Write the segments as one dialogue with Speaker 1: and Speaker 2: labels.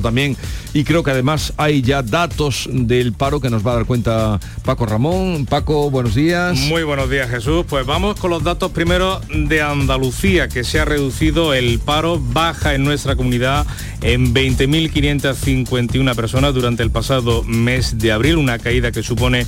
Speaker 1: también y creo que además hay ya datos del paro que nos va a dar cuenta Paco Ramón. Paco, buenos días.
Speaker 2: Muy buenos días Jesús. Pues vamos con los datos primero de Andalucía, que se ha reducido el paro, baja en nuestra comunidad en 20.551 personas durante el pasado mes de abril, una caída que supone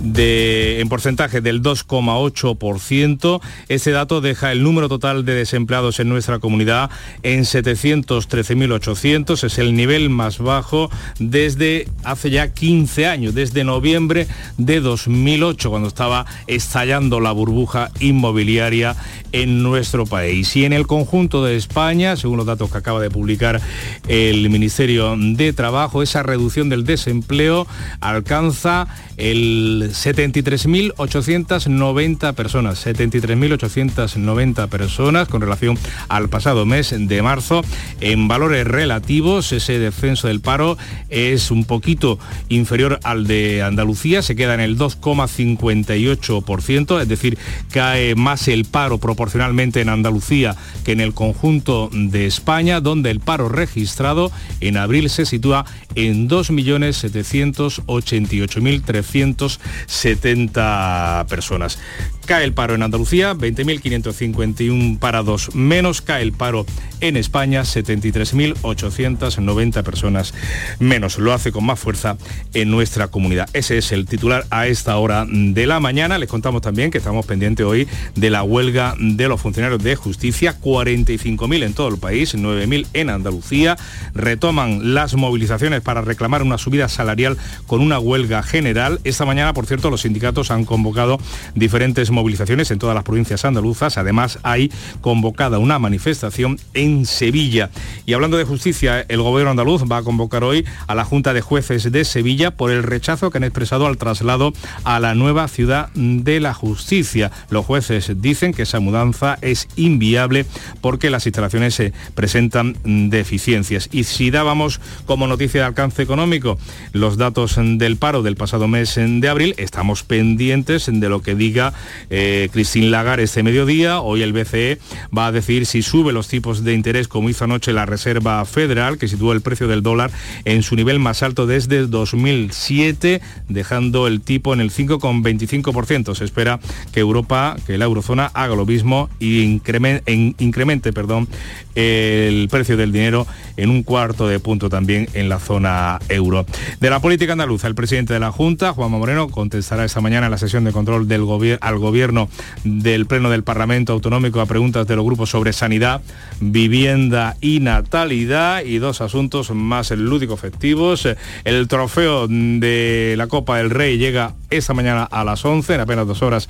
Speaker 2: de, en porcentaje del 2,8%. Ese dato deja el número total de desempleados en nuestra comunidad en 713.800, es el nivel más bajo desde hace ya 15 años, desde noviembre de 2008, cuando estaba estallando la burbuja inmobiliaria en nuestro país. Y en el conjunto de España, según los datos que acaba de publicar el Ministerio de Trabajo, esa reducción del desempleo alcanza el 73.890 personas, 73.890 personas con relación al pasado mes de marzo. En valores relativos, ese descenso del paro es un poquito inferior al de Andalucía, se queda en el 2,58%, es decir, cae más el paro proporcionalmente en Andalucía que en el conjunto de España, donde el paro registrado en abril se sitúa en 2.788.370 personas. Cae el paro en Andalucía, 20.551 parados menos. Cae el paro en España, 73.890 personas menos. Lo hace con más fuerza en nuestra comunidad. Ese es el titular a esta hora de la mañana. Les contamos también que estamos pendientes hoy de la huelga de los funcionarios de justicia. 45.000 en todo el país, 9.000 en Andalucía. Retoman las movilizaciones para reclamar una subida salarial con una huelga general. Esta mañana, por cierto, los sindicatos han convocado diferentes movilizaciones en todas las provincias andaluzas. Además, hay convocada una manifestación en Sevilla. Y hablando de justicia, el gobierno andaluz va a convocar hoy a la Junta de Jueces de Sevilla por el rechazo que han expresado al traslado a la nueva ciudad de la justicia. Los jueces dicen que esa mudanza es inviable porque las instalaciones se presentan deficiencias. Y si dábamos como noticia alcance económico los datos del paro del pasado mes de abril, estamos pendientes de lo que diga eh, Christine Lagarde este mediodía. Hoy el BCE va a decidir si sube los tipos de interés como hizo anoche la Reserva Federal, que sitúa el precio del dólar en su nivel más alto desde 2007, dejando el tipo en el 5,25%. Se espera que Europa, que la eurozona haga lo mismo y incremente, incremente perdón, el precio del dinero en un cuarto de punto también en la zona euro. De la política andaluza, el presidente de la Junta, Juanma Moreno, contestará esta mañana en la sesión de control del al gobierno del Pleno del Parlamento Autonómico a preguntas de los grupos sobre sanidad, vivienda y natalidad y dos asuntos más lúdicos efectivos. El trofeo de la Copa del Rey llega esta mañana a las 11, en apenas dos horas,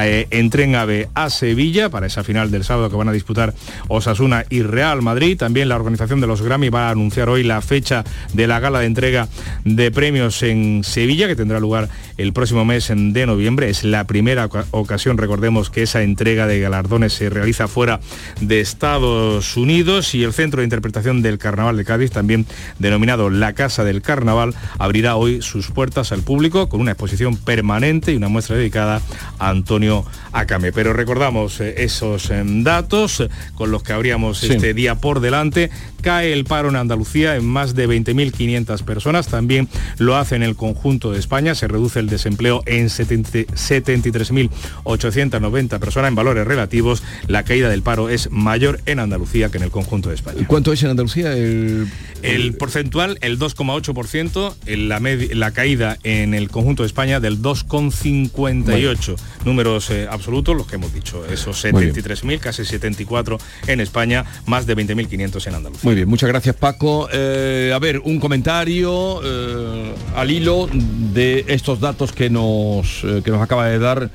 Speaker 2: eh, en tren AVE a Sevilla para esa final del sábado que van a disputar Osasuna y Real Madrid. También la organización de los Grammy va a anunciar hoy la fecha de la gala de entrega de premios en Sevilla, que tendrá lugar el próximo mes de noviembre. Es la primera ocasión, recordemos, que esa entrega de galardones se realiza fuera de Estados Unidos y el Centro de Interpretación del Carnaval de Cádiz, también denominado La Casa del Carnaval, abrirá hoy sus puertas al público con una exposición permanente y una muestra dedicada a Antonio Acame. Pero recordamos eh, esos eh, datos eh, con los que abríamos este día por delante. Cae el paro en Andalucía en más de 20.500 personas. También lo hace en el conjunto de España. Se reduce el desempleo en 73.890 personas. En valores relativos, la caída del paro es mayor en Andalucía que en el conjunto de España.
Speaker 1: ¿Cuánto es en Andalucía?
Speaker 2: El, el porcentual, el 2,8%. La, la caída en el conjunto de España del 2,58. Números eh, absolutos, los que hemos dicho. Esos 73.000, casi 74 en España, más de 20.500 en Andalucía.
Speaker 1: Muy bien, muchas gracias Paco. Eh, a ver, un comentario eh, al hilo de estos datos que nos, que nos acaba de dar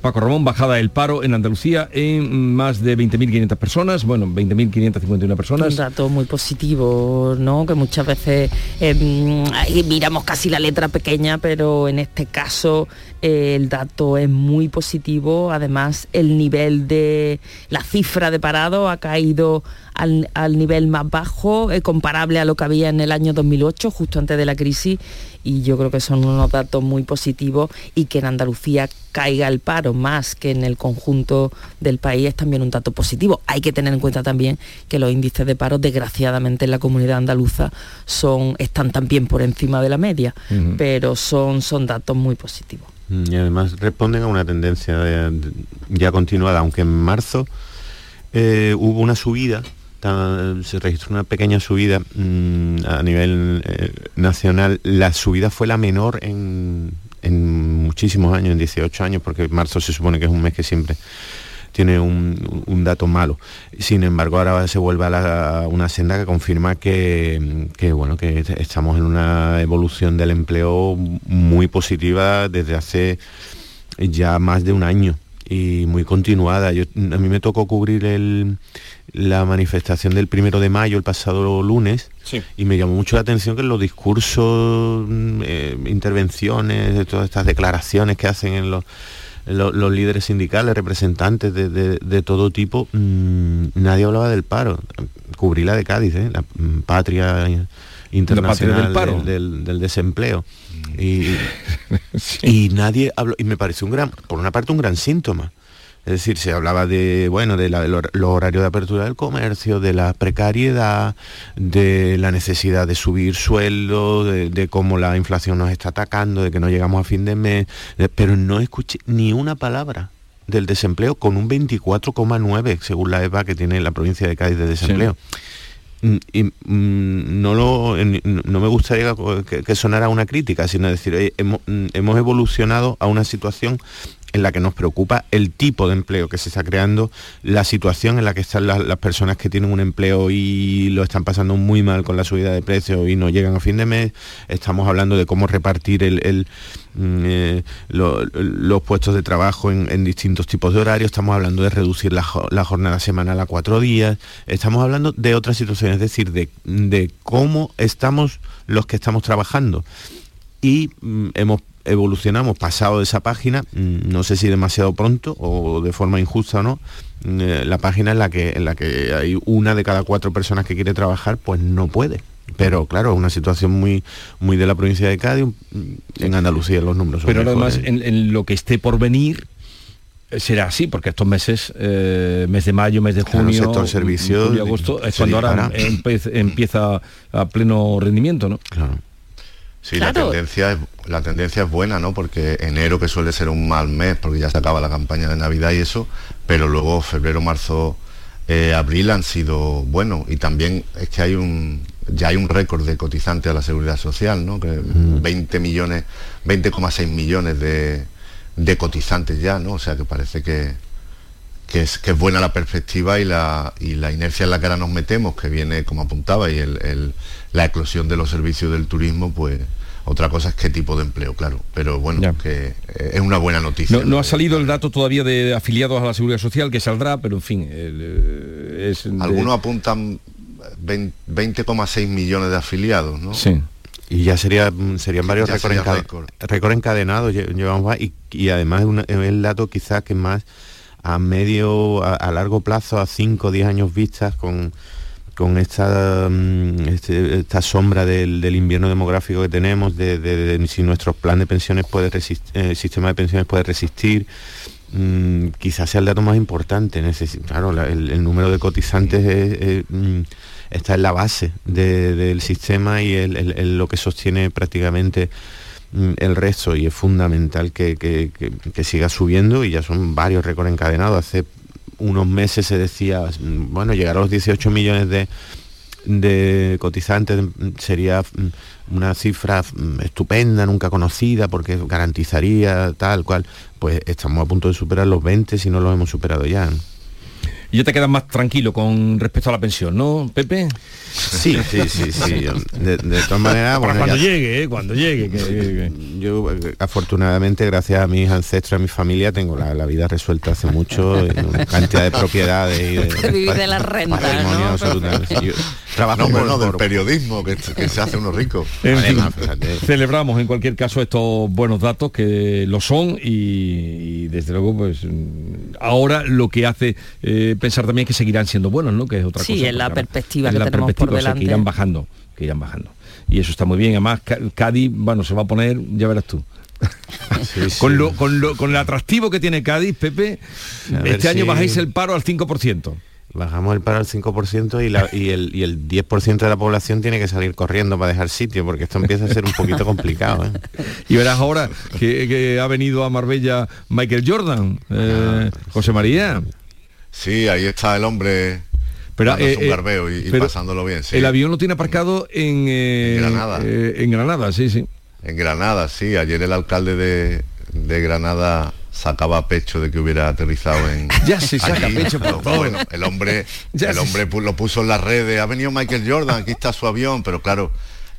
Speaker 1: Paco Ramón, bajada del paro en Andalucía en más de 20.500 personas, bueno, 20.551 personas.
Speaker 3: Un dato muy positivo, ¿no? Que muchas veces miramos casi la letra pequeña, pero en este caso el dato es muy positivo, además el nivel de la cifra de parado ha caído al, nivel más bajo, eh, comparable a lo que había en el año 2008, justo antes de la crisis, y yo creo que son unos datos muy positivos y que en Andalucía caiga el paro más que en el conjunto del país es también un dato positivo. Hay que tener en cuenta también que los índices de paro, desgraciadamente en la comunidad andaluza, son, están también por encima de la media, pero son, son datos muy positivos.
Speaker 4: Mm, y además responden a una tendencia ya continuada, aunque en marzo eh, hubo una subida se registró una pequeña subida mm, a nivel eh, nacional. La subida fue la menor en, muchísimos años, en 18 años, porque marzo se supone que es un mes que siempre tiene un, dato malo. Sin embargo, ahora se vuelve a, una senda que confirma que, bueno, que estamos en una evolución del empleo muy positiva desde hace ya más de un año y muy continuada. Yo, a mí me tocó cubrir el, la manifestación del primero de mayo el pasado lunes y me llamó mucho la atención que los discursos, mm, eh, intervenciones, de todas estas declaraciones que hacen en los, los, líderes sindicales, representantes de, todo tipo, mm, nadie hablaba del paro. Cubrí la de Cádiz, ¿eh? la mm, patria internacional del, del, desempleo. Y, y nadie habló, y me pareció un gran, por una parte un gran síntoma. Es decir, se hablaba de, bueno, de los horarios de apertura del comercio, de la precariedad, de la necesidad de subir sueldo, de, cómo la inflación nos está atacando, de que no llegamos a fin de mes, pero no escuché ni una palabra del desempleo con un 24,9 según la EVA que tiene la provincia de Cádiz de desempleo. Y, mm, no, lo, no me gustaría que, sonara una crítica, sino decir, hemos, mm, hemos evolucionado a una situación en la que nos preocupa el tipo de empleo que se está creando, la situación en la que están las, personas que tienen un empleo y lo están pasando muy mal con la subida de precios y no llegan a fin de mes. Estamos hablando de cómo repartir el, mm, eh, los puestos de trabajo en, distintos tipos de horarios. Estamos hablando de reducir la, jornada semanal a cuatro días. Estamos hablando de otras situaciones, es decir, de, de cómo estamos los que estamos trabajando. Y mm, hemos evolucionamos pasado de esa página, mm, no sé si demasiado pronto o de forma injusta o no, mm, eh, la página en la que en la que hay una de cada cuatro personas que quiere trabajar, pues no puede. Pero claro, es una situación muy, muy de la provincia de Cádiz, mm, en Andalucía los números
Speaker 1: son Pero además en, lo que esté por venir, eh, será así, porque estos meses, eh, mes de mayo, mes de junio,
Speaker 4: sector servicios,
Speaker 1: agosto, es cuando ahora empieza a pleno rendimiento, ¿no?
Speaker 4: Claro. Sí, la, tendencia es, la tendencia es buena, ¿no? Porque enero, que suele ser un mal mes, porque ya se acaba la campaña de Navidad y eso, pero luego febrero, marzo, eh, abril han sido buenos. Y también es que hay un, ya hay un récord de cotizantes a la seguridad social, ¿no? Que 20 mm. millones, 20,6 millones de, de, cotizantes ya, ¿no? O sea que parece que, que es, que es buena la perspectiva y la, y la inercia en la que ahora nos metemos, que viene, como apuntaba, y el, la eclosión de los servicios del turismo, pues otra cosa es qué tipo de empleo, claro. Pero bueno, que eh, es una buena noticia.
Speaker 1: No, ha salido el dato todavía de afiliados a la Seguridad Social, que saldrá, pero en fin.
Speaker 4: Eh, Algunos apuntan 20,6 millones de afiliados, ¿no?
Speaker 1: Sí.
Speaker 4: Y ya sería, serían varios récords encadenados, llevamos y, además es, el dato quizás que más a medio, a, largo plazo, a 5 o 10 años vistas, con con esta, mm, este, esta sombra del, invierno demográfico que tenemos, de, si nuestro plan de pensiones puede resistir, el sistema de pensiones puede resistir, mm, quizás sea el dato más importante. claro, el, número de cotizantes mm, está en la base del sistema y es lo que sostiene prácticamente el resto y es fundamental que, que, siga subiendo y ya son varios récords encadenados. Hace unos meses se decía, bueno, llegar a los 18 millones de, de cotizantes sería una cifra estupenda, nunca conocida, porque garantizaría tal cual. Pues estamos a punto de superar los 20 si no los hemos superado ya.
Speaker 1: Y ya te quedas más tranquilo con respecto a la pensión, ¿no, Pepe?
Speaker 4: Sí, sí, sí, sí. De, todas maneras...
Speaker 1: cuando llegue, ¿eh? cuando llegue.
Speaker 4: yo eh, afortunadamente, gracias a mis ancestros, a mi familia, tengo la, la vida resuelta hace mucho, una cantidad de propiedades y de,
Speaker 3: Vivir de la renta, ¿no?
Speaker 4: Yo trabajo
Speaker 5: No,
Speaker 4: por-
Speaker 5: del
Speaker 4: por-
Speaker 5: periodismo, que, que se hace uno rico.
Speaker 1: En
Speaker 4: Además,
Speaker 1: celebramos en cualquier caso estos buenos datos que lo son y, y desde luego pues mm, ahora lo que hace eh, pensar también que seguirán siendo buenos, ¿no? Que es otra
Speaker 3: Sí,
Speaker 1: cosa.
Speaker 3: es la
Speaker 1: ahora-
Speaker 3: perspectiva que
Speaker 1: la
Speaker 3: tenemos por
Speaker 1: perspectiva, o sea, que
Speaker 3: delante.
Speaker 1: irán bajando, que irán bajando. Y eso está muy bien. Además, Cádiz, bueno, se va a poner, ya verás tú.
Speaker 4: Sí, sí.
Speaker 1: Con, lo, con, lo- con el atractivo que tiene Cádiz, Pepe, este año
Speaker 4: si-
Speaker 1: bajáis el paro al 5%.
Speaker 4: Bajamos el paro al 5% y, la- y, el, y el 10% de la población tiene que salir corriendo para dejar sitio, porque esto empieza a ser un poquito complicado. ¿eh?
Speaker 1: Y verás ahora que, que ha venido a Marbella Michael Jordan, eh,
Speaker 4: Ah,
Speaker 1: José María.
Speaker 5: Sí, ahí está el hombre
Speaker 1: Pero, eh,
Speaker 5: un
Speaker 1: eh,
Speaker 5: garbeo y, y pasándolo bien. sí.
Speaker 1: El avión lo tiene aparcado en, eh,
Speaker 5: En Granada.
Speaker 1: eh, en Granada, sí, sí.
Speaker 5: En Granada, sí. Ayer el alcalde de, de Granada sacaba pecho de que hubiera aterrizado en
Speaker 1: Ya se saca pecho por todo.
Speaker 5: bueno el hombre
Speaker 1: Ya
Speaker 5: el hombre lo puso en las redes ha venido Michael Jordan aquí está su avión pero claro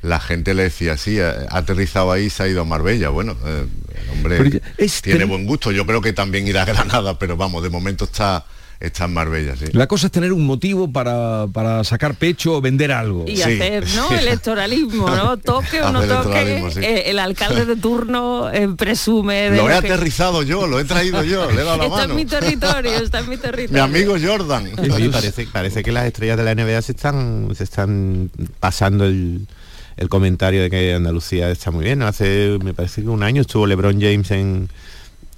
Speaker 5: la gente le decía sí ha aterrizado ahí se ha ido a Marbella bueno eh, el hombre
Speaker 1: Pero ya- es
Speaker 5: tiene buen gusto yo creo que también irá a Granada pero vamos de momento está está en Marbella sí
Speaker 1: La cosa es tener un motivo para, para sacar pecho o vender algo.
Speaker 3: y
Speaker 5: Sí.
Speaker 3: hacer no electoralismo no toque o no toque
Speaker 5: sí.
Speaker 3: eh, el alcalde de turno eh, presume de
Speaker 5: lo he
Speaker 3: que-
Speaker 5: aterrizado yo lo he traído yo le he dado la
Speaker 3: está en
Speaker 5: mano
Speaker 3: mi territorio está en mi territorio
Speaker 5: mi amigo Jordan
Speaker 4: Oye, parece, parece que las estrellas de la NBA se están, se están pasando el, el comentario de que Andalucía está muy bien. Hace, me parece que un año estuvo LeBron James en,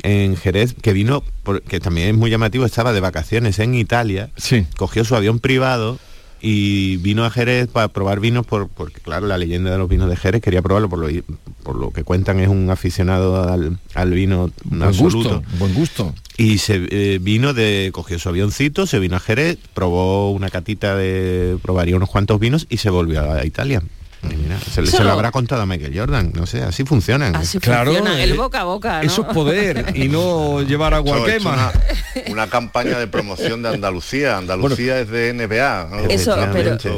Speaker 4: en Jerez, que vino, que también es muy llamativo, estaba de vacaciones en Italia,
Speaker 1: Sí.
Speaker 4: cogió su avión privado y vino a Jerez para probar vinos por, porque claro la leyenda de los vinos de Jerez quería probarlo por lo, por lo que cuentan es un aficionado al, al vino
Speaker 1: Buen
Speaker 4: absoluto
Speaker 1: gusto, buen gusto.
Speaker 4: y se eh, vino de, cogió su avioncito, se vino a Jerez, probó una catita de, probaría unos cuantos vinos y se volvió a Italia. Mira, se, le- se
Speaker 3: Solo-
Speaker 4: lo habrá contado a Michael Jordan, no sé, así funcionan.
Speaker 3: así
Speaker 1: Claro,
Speaker 3: funciona el
Speaker 1: eh,
Speaker 3: boca a boca ¿no?
Speaker 1: Eso es poder y no llevar agua a quema.
Speaker 5: una, una campaña de promoción de Andalucía. Andalucía es de NBA. ¿no?
Speaker 3: Eso,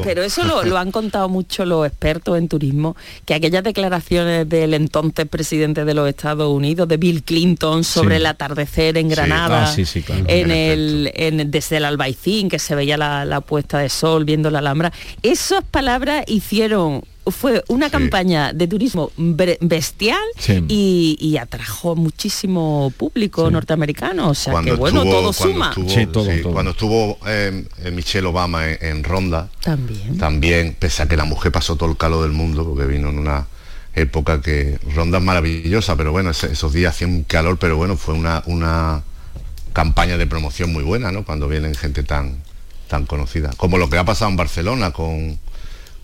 Speaker 3: pero, eso lo, lo han contado mucho los expertos en turismo, que aquellas declaraciones del entonces presidente de los Estados Unidos, de Bill Clinton, sobre
Speaker 1: Sí.
Speaker 3: el atardecer en Granada,
Speaker 1: Ah, sí, sí, claro.
Speaker 3: en
Speaker 5: En
Speaker 3: el, en- desde el Albaicín, que se veía la, la puesta de sol viendo la Alhambra, esas palabras hicieron fue una campaña de turismo bestial
Speaker 1: Sí.
Speaker 3: y, y atrajo muchísimo público norteamericano. O sea que bueno, todo
Speaker 5: cuando
Speaker 3: suma.
Speaker 5: estuvo-
Speaker 1: Sí, todo,
Speaker 5: sí,
Speaker 1: todo.
Speaker 5: cuando estuvo eh, eh, Michelle Obama en, en Ronda,
Speaker 3: También.
Speaker 5: también, pese a que la mujer pasó todo el calor del mundo, porque vino en una época que Ronda es maravillosa, pero bueno, ese- esos días hacía un calor, pero bueno, fue una, una campaña de promoción muy buena, ¿no? Cuando vienen gente tan, tan conocida. Como lo que ha pasado en Barcelona con,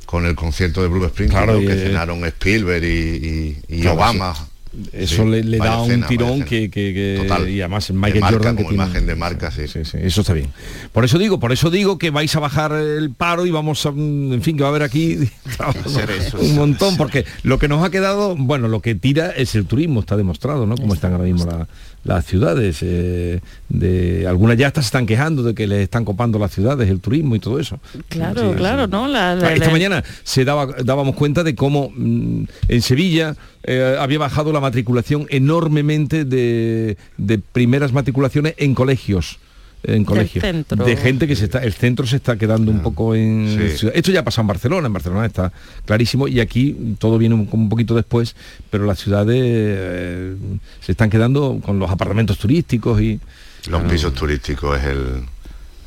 Speaker 5: con el concierto de Bruce Springsteen,
Speaker 1: Claro,
Speaker 5: que
Speaker 1: eh,
Speaker 5: cenaron Spielberg y, y- y
Speaker 1: Claro,
Speaker 5: Obama.
Speaker 1: Eso
Speaker 5: Sí,
Speaker 1: le, da un
Speaker 5: cena,
Speaker 1: tirón que, que- que-
Speaker 5: Total.
Speaker 1: y además
Speaker 5: De
Speaker 1: Michael
Speaker 5: marca,
Speaker 1: Jordan que
Speaker 5: como
Speaker 1: tiene-
Speaker 5: imagen de marca, sí.
Speaker 1: Sí, sí, eso está bien. Por eso digo, por eso digo que vais a bajar el paro y vamos a, mm, en fin, que va a haber aquí
Speaker 4: eso.
Speaker 1: un montón, porque lo que nos ha quedado, bueno, lo que tira es el turismo, está demostrado, ¿no? Como están ahora mismo la- las ciudades. eh, de algunas ya hasta se están quejando de que les están copando las ciudades, el turismo y todo eso.
Speaker 3: Claro, claro, ¿no? La- la-
Speaker 1: Esta
Speaker 3: la-
Speaker 1: mañana se daba, dábamos cuenta de cómo mm, en Sevilla eh, había bajado la matriculación enormemente de, de primeras matriculaciones en colegios. En colegios. De gente que se está. El centro se está quedando un poco en.
Speaker 5: Sí.
Speaker 1: Esto ya pasa en Barcelona, en Barcelona está clarísimo, y aquí todo viene un, como un poquito después, pero las ciudades eh, se están quedando con los apartamentos turísticos y.
Speaker 5: Los pisos turísticos es el,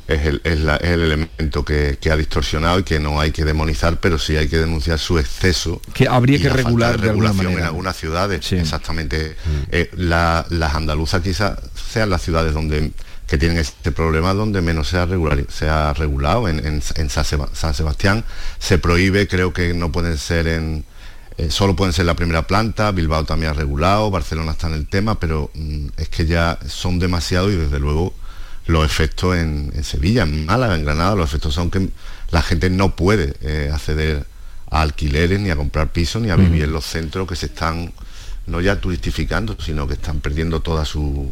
Speaker 5: es el, es la- es el elemento que, que ha distorsionado y que no hay que demonizar, pero sí hay que denunciar su exceso.
Speaker 1: Que habría
Speaker 5: y
Speaker 1: que
Speaker 5: la falta
Speaker 1: regular de alguna
Speaker 5: regulación en algunas ciudades.
Speaker 1: Sí.
Speaker 5: Exactamente. Eh, la- las andaluzas quizás sean las ciudades donde que tienen este problema donde menos se ha, regular, se ha regulado. En, en- San Sebastián se prohíbe, creo que no pueden ser en, eh, solo pueden ser la primera planta, Bilbao también ha regulado, Barcelona está en el tema, pero mm, es que ya son demasiado y desde luego los efectos en, en Sevilla, en Málaga, en Granada, los efectos son que la gente no puede eh, acceder a alquileres ni a comprar pisos ni a vivir en los centros que se están no ya turistificando, sino que están perdiendo toda su,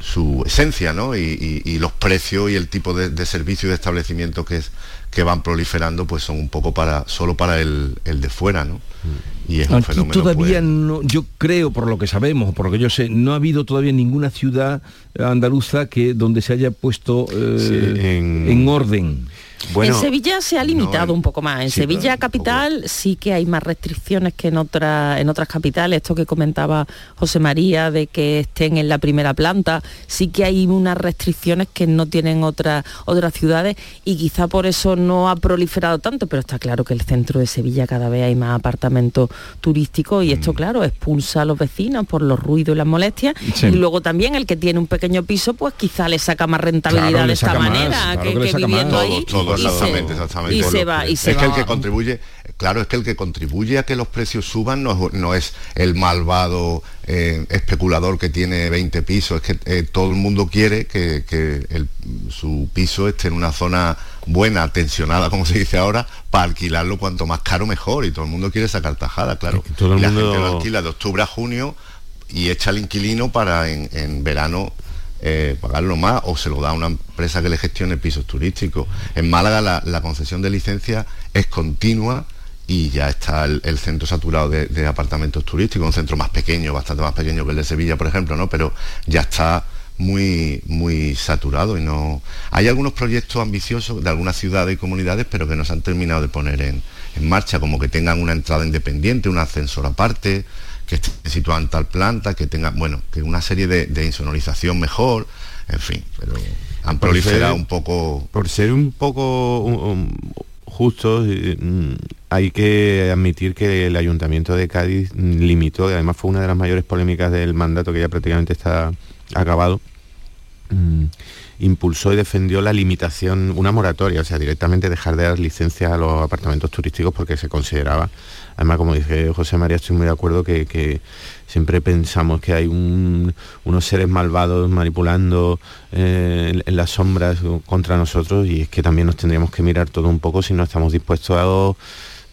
Speaker 5: su esencia, ¿no? Y, y- y los precios y el tipo de, de servicio y de establecimiento que, es, que van proliferando, pues son un poco para solo para el, el de fuera, ¿no? y es un fenómeno
Speaker 1: todavía
Speaker 5: pues,
Speaker 1: no, yo creo, por lo que sabemos, por lo que yo sé, no ha habido todavía ninguna ciudad andaluza que donde se haya puesto eh,
Speaker 4: Sí, en-
Speaker 1: en orden.
Speaker 4: Bueno,
Speaker 3: en Sevilla se ha limitado
Speaker 5: no,
Speaker 3: un poco más. En
Speaker 5: sí,
Speaker 3: Sevilla
Speaker 5: pero
Speaker 3: capital sí que hay más restricciones que en, otra- en otras capitales. Esto que comentaba José María de que estén en la primera planta, sí que hay unas restricciones que no tienen otras otras ciudades y quizá por eso no ha proliferado tanto, pero está claro que el centro de Sevilla cada vez hay más apartamentos turísticos y
Speaker 1: Mm.
Speaker 3: esto claro expulsa a los vecinos por los ruidos y las molestias
Speaker 1: Sí.
Speaker 3: y luego también el que tiene un pequeño piso pues quizá le saca más rentabilidad
Speaker 1: Claro,
Speaker 3: de esta
Speaker 1: más,
Speaker 3: manera
Speaker 1: claro
Speaker 3: que, viviendo
Speaker 1: más.
Speaker 3: ahí
Speaker 5: todo, todo, exactamente, exactamente.
Speaker 3: y se
Speaker 5: Todo.
Speaker 3: va y se
Speaker 5: es que el que contribuye, claro, es que el que contribuye a que los precios suban no, es- no es el malvado eh, especulador que tiene 20 pisos, es que eh, todo el mundo quiere que, que el- su piso esté en una zona buena, tensionada, como se dice ahora, para alquilarlo cuanto más caro mejor y todo el mundo quiere sacar tajada, claro.
Speaker 4: Que todo el
Speaker 5: Y la
Speaker 4: mundo-
Speaker 5: gente lo alquila de octubre a junio y echa al inquilino para en, en verano eh, pagarlo más o se lo da a una empresa que le gestione pisos turísticos. En Málaga la, concesión de licencia es continua y ya está el, centro saturado de, de apartamentos turísticos, un centro más pequeño, bastante más pequeño que el de Sevilla, por ejemplo, ¿no? Pero ya está muy muy saturado y no hay algunos proyectos ambiciosos de algunas ciudades y comunidades pero que no se han terminado de poner en, en marcha como que tengan una entrada independiente un ascensor aparte que esté en tal planta que tenga bueno que una serie de, de insonorización mejor en fin pero han
Speaker 4: Por
Speaker 5: proliferado
Speaker 4: ser-
Speaker 5: un poco.
Speaker 4: por ser un poco um, justos, eh, mm, hay que admitir que el Ayuntamiento de Cádiz limitó, y además fue una de las mayores polémicas del mandato que ya prácticamente está acabado, mm, impulsó y defendió la limitación, una moratoria, o sea, directamente dejar de dar licencias a los apartamentos turísticos porque se consideraba, además como dice José María, estoy muy de acuerdo que, siempre pensamos que hay un- unos seres malvados manipulando eh, en las sombras contra nosotros y es que también nos tendríamos que mirar todo un poco si no estamos dispuestos a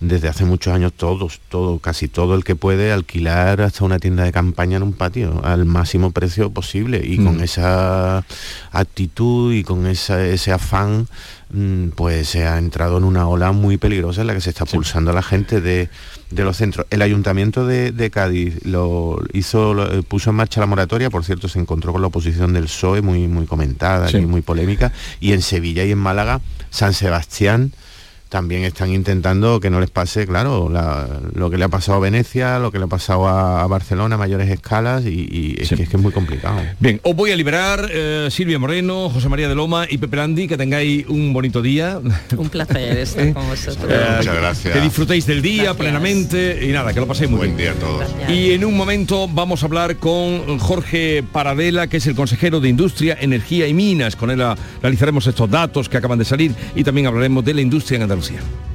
Speaker 4: desde hace muchos años todos, todo, casi todo el que puede alquilar hasta una tienda de campaña en un patio al máximo precio posible y con esa actitud y con esa- ese afán mm, pues se ha entrado en una ola muy peligrosa en la que se está pulsando a la gente de, de los centros. El ayuntamiento de, de Cádiz lo hizo, lo- eh, puso en marcha la moratoria, por cierto se encontró con la oposición del PSOE muy, muy comentada
Speaker 1: Sí.
Speaker 4: y muy polémica, y en Sevilla y en Málaga, San Sebastián también están intentando que no les pase, claro, la- lo que le ha pasado a Venecia, lo que le ha pasado a, a Barcelona a mayores escalas y, y es,
Speaker 1: Sí.
Speaker 4: que, es que es muy complicado.
Speaker 1: Bien, os voy a liberar eh, Silvia Moreno, José María de Loma y Pepe Landi, que tengáis un bonito día.
Speaker 3: un placer estar con vosotros
Speaker 1: Eh,
Speaker 5: Muchas gracias.
Speaker 1: Que disfrutéis del día
Speaker 3: Gracias.
Speaker 1: plenamente y nada, que lo paséis muy
Speaker 5: buen
Speaker 1: bien.
Speaker 5: día a todos
Speaker 3: Gracias.
Speaker 1: Y en un momento vamos a hablar con Jorge Paradela, que es el consejero de Industria, Energía y Minas. Con él analizaremos estos datos que acaban de salir y también hablaremos de la industria en Andalucía.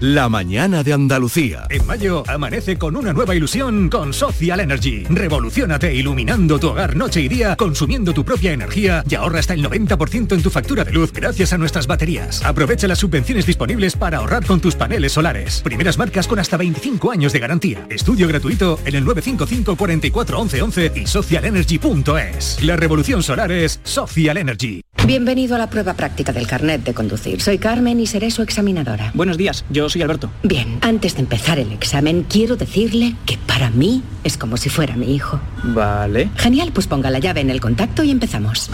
Speaker 6: La mañana de Andalucía.
Speaker 7: En mayo amanece con una nueva ilusión con Social Energy. Revolucionate iluminando tu hogar noche y día, consumiendo tu propia energía y ahorra hasta el 90% en tu factura de luz gracias a nuestras baterías. Aprovecha las subvenciones disponibles para ahorrar con tus paneles solares. Primeras marcas con hasta 25 años de garantía. Estudio gratuito en el 955 44 11 11 y socialenergy.es. La revolución solar es Social Energy.
Speaker 8: Bienvenido a la prueba práctica del carnet de conducir. Soy Carmen y seré su examinadora.
Speaker 9: Buenos días, yo soy Alberto.
Speaker 8: Bien, antes de empezar el examen, quiero decirle que para mí es como si fuera mi hijo.
Speaker 9: Vale.
Speaker 8: Genial, pues ponga la llave en el contacto y empezamos.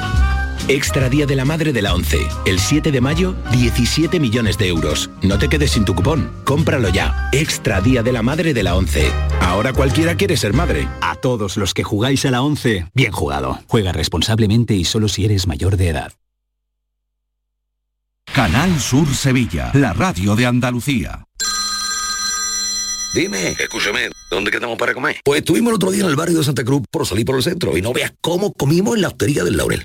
Speaker 6: Extra Día de la Madre de la 11. El 7 de mayo, 17 millones de euros. No te quedes sin tu cupón. Cómpralo ya. Extra Día de la Madre de la 11. Ahora cualquiera quiere ser madre.
Speaker 9: A todos los que jugáis a la 11, bien jugado. Juega responsablemente y solo si eres mayor de edad.
Speaker 6: Canal Sur Sevilla, la radio de Andalucía.
Speaker 10: Dime, escúchame, ¿dónde quedamos para comer? Pues estuvimos el otro día en el barrio de Santa Cruz por salir por el centro y no veas cómo comimos en la hostería del Laurel.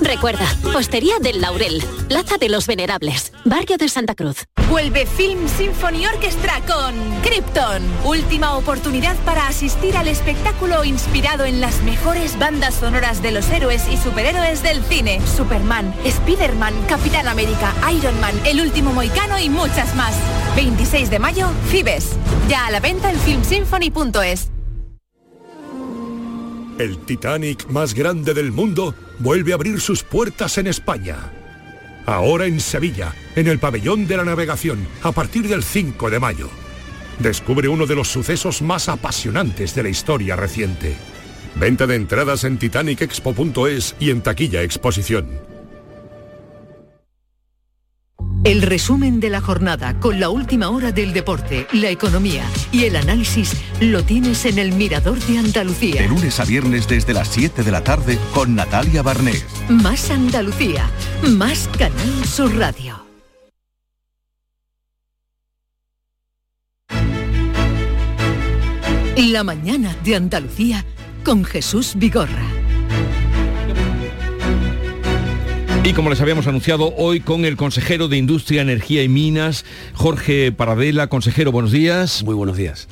Speaker 11: Recuerda, Postería del Laurel, Plaza de los Venerables. barrio de Santa Cruz.
Speaker 12: Vuelve Film Symphony Orchestra con Krypton. Última oportunidad para asistir al espectáculo inspirado en las mejores bandas sonoras de los héroes y superhéroes del cine. Superman, Spider-Man, Capitán América, Iron Man, El Último Moicano y muchas más. 26 de mayo, Fibes. Ya a la venta en filmsymphony.es.
Speaker 13: El Titanic más grande del mundo vuelve a abrir sus puertas en España. Ahora en Sevilla, en el pabellón de la navegación, a partir del 5 de mayo. Descubre uno de los sucesos más apasionantes de la historia reciente. Venta de entradas en titanicexpo.es y en taquilla exposición.
Speaker 14: El resumen de la jornada con la última hora del deporte, la economía y el análisis lo tienes en el Mirador de Andalucía.
Speaker 15: De lunes a viernes desde las 7 de la tarde con Natalia Barnés.
Speaker 14: Más Andalucía, más Canal Sur Radio. La mañana de Andalucía con Jesús Vigorra.
Speaker 1: Y como les habíamos anunciado hoy con el consejero de Industria, Energía y Minas, Jorge Paradela. Consejero, buenos días.
Speaker 16: Muy buenos días.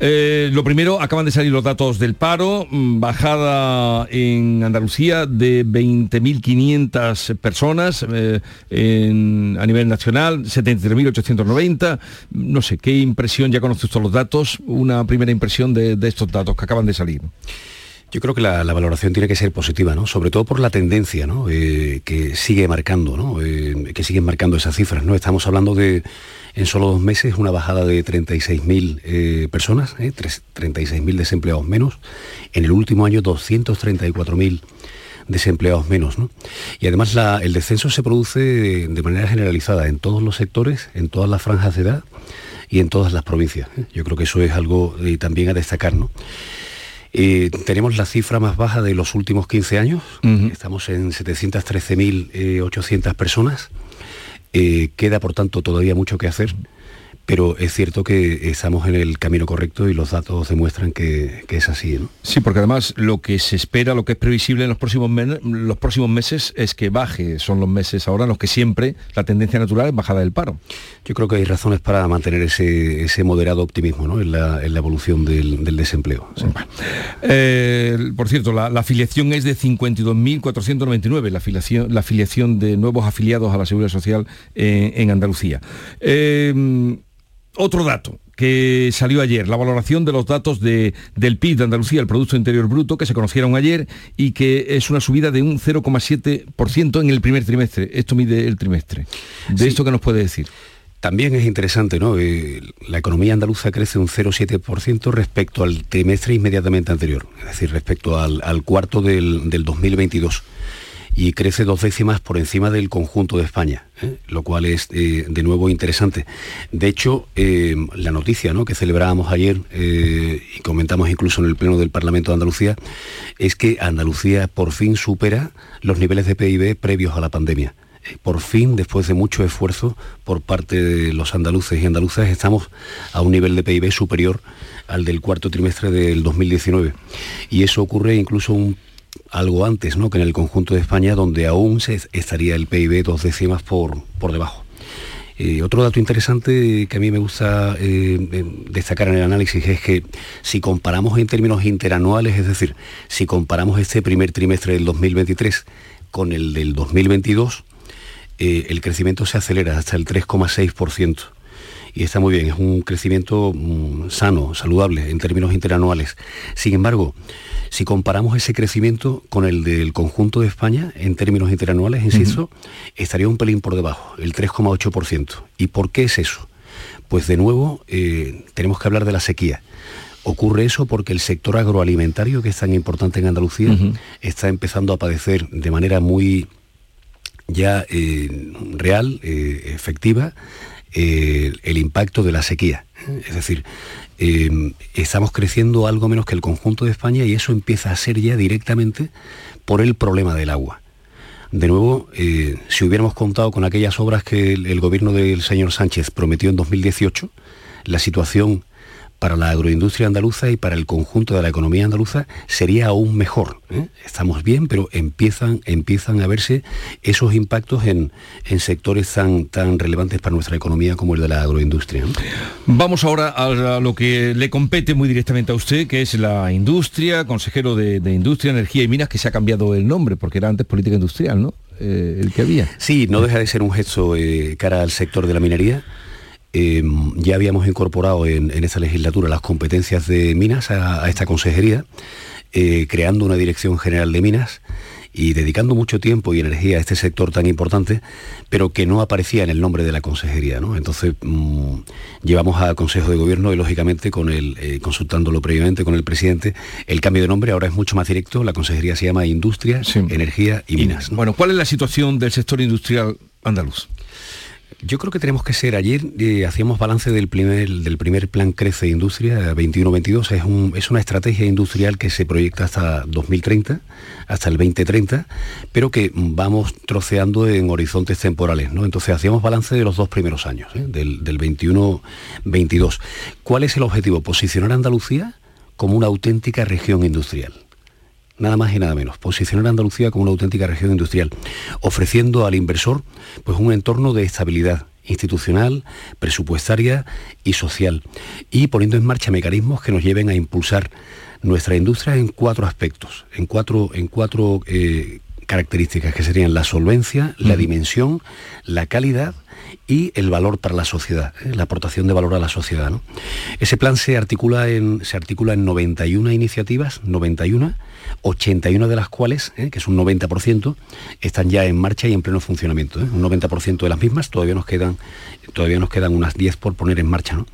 Speaker 1: Eh, lo primero, acaban de salir los datos del paro, mm, bajada en Andalucía de 20.500 personas eh, a nivel nacional, 73.890. No sé, ¿qué impresión, ya conoce usted los datos, una primera impresión de estos datos que acaban de salir?
Speaker 16: Yo creo que la, valoración tiene que ser positiva, ¿no? Sobre todo por la tendencia, ¿no? Eh, que sigue marcando, ¿no? Eh, que siguen marcando esas cifras, ¿no? Estamos hablando de, en solo dos meses, una bajada de 36.000 eh, personas, 36.000 desempleados menos. En el último año, 234.000 desempleados menos, ¿no? Y además el descenso se produce de, manera generalizada en todos los sectores, en todas las franjas de edad y en todas las provincias. Yo creo que eso es algo también a destacar, ¿no? Eh, tenemos la cifra más baja de los últimos 15 años, estamos en 713.800 personas. Eh, queda, por tanto, todavía mucho que hacer pero es cierto que estamos en el camino correcto y los datos demuestran que, es así. ¿no?
Speaker 1: Sí, porque además lo que se espera, lo que es previsible en los próximos, los próximos meses es que baje, son los meses ahora en los que siempre la tendencia natural es bajada del paro.
Speaker 16: Yo creo que hay razones para mantener ese, moderado optimismo en, la, evolución del, desempleo.
Speaker 1: Eh, por cierto, la, afiliación es de 52.499, la afiliación, la afiliación de nuevos afiliados a la Seguridad Social eh, en Andalucía. Eh, otro dato que salió ayer, la valoración de los datos del PIB de Andalucía, el Producto Interior Bruto, que se conocieron ayer y que es una subida de un 0,7% en el primer trimestre. Esto mide el trimestre. ¿De esto qué nos puede decir?
Speaker 16: También es interesante, ¿no? Eh, la economía andaluza crece un 0,7% respecto al trimestre inmediatamente anterior, es decir, respecto al, cuarto del, del 2022 y crece dos décimas por encima del conjunto de España, ¿eh? lo cual es eh, de nuevo interesante. De hecho, eh, la noticia que celebrábamos ayer y comentamos incluso en el Pleno del Parlamento de Andalucía es que Andalucía por fin supera los niveles de PIB previos a la pandemia por fin, después de mucho esfuerzo por parte de los andaluces y andaluzas, estamos a un nivel de PIB superior al del cuarto trimestre del 2019. Y eso ocurre incluso un algo antes ¿no? que en el conjunto de España, donde aún se estaría el PIB dos décimas por, por debajo. Eh, otro dato interesante que a mí me gusta eh, destacar en el análisis es que si comparamos en términos interanuales, es decir, si comparamos este primer trimestre del 2023 con el del 2022, eh, el crecimiento se acelera hasta el 3,6% y está muy bien, es un crecimiento mm, sano, saludable en términos interanuales. Sin embargo, si comparamos ese crecimiento con el del conjunto de España en términos interanuales, insisto, estaría un pelín por debajo, el 3,8%. ¿Y por qué es eso? Pues de nuevo eh, tenemos que hablar de la sequía. Ocurre eso porque el sector agroalimentario, que es tan importante en Andalucía, está empezando a padecer de manera muy ya eh, real, eh, efectiva, el impacto de la sequía. Es decir, em, estamos creciendo algo menos que el conjunto de España y eso empieza a ser ya directamente por el problema del agua. De nuevo, eh, si hubiéramos contado con aquellas obras que el, gobierno del señor Sánchez prometió en 2018, la situación para la agroindustria andaluza y para el conjunto de la economía andaluza sería aún mejor. ¿eh? Estamos bien, pero empiezan, empiezan a verse esos impactos en, en sectores tan, tan relevantes para nuestra economía como el de la agroindustria.
Speaker 1: Vamos ahora a lo que le compete muy directamente a usted, que es la industria, consejero de, Industria, Energía y Minas, que se ha cambiado el nombre, porque era antes política industrial, ¿no? Eh, el que había.
Speaker 16: Sí, no deja de ser un gesto eh, cara al sector de la minería Em, ya habíamos incorporado en, esta legislatura las competencias de minas a, esta consejería, eh, creando una dirección general de minas y dedicando mucho tiempo y energía a este sector tan importante, pero que no aparecía en el nombre de la consejería. Entonces mm, llevamos a Consejo de Gobierno y lógicamente con el, eh, consultándolo previamente con el presidente, el cambio de nombre ahora es mucho más directo, la consejería se llama Industria, Energía y Minas.
Speaker 1: Bueno, ¿cuál es la situación del sector industrial andaluz?
Speaker 16: Yo creo que tenemos que ser, ayer eh, hacíamos balance del primer, del primer plan Crece Industria 21-22, es, un, es una estrategia industrial que se proyecta hasta 2030, hasta el 2030, pero que vamos troceando en horizontes temporales. ¿no? Entonces hacíamos balance de los dos primeros años, ¿eh? del, del 21-22. ¿Cuál es el objetivo? Posicionar a Andalucía como una auténtica región industrial nada más y nada menos, posicionar a Andalucía como una auténtica región industrial, ofreciendo al inversor pues, un entorno de estabilidad institucional, presupuestaria y social, y poniendo en marcha mecanismos que nos lleven a impulsar nuestra industria en cuatro aspectos, en cuatro, en cuatro eh, características que serían la solvencia, la dimensión, la calidad y el valor para la sociedad, ¿eh? la aportación de valor a la sociedad. Ese plan se articula, en, se articula en 91 iniciativas, 91, 81 de las cuales, ¿eh? que es un 90%, están ya en marcha y en pleno funcionamiento. ¿eh? Un 90% de las mismas, todavía nos quedan, todavía nos quedan unas 10 por poner en marcha.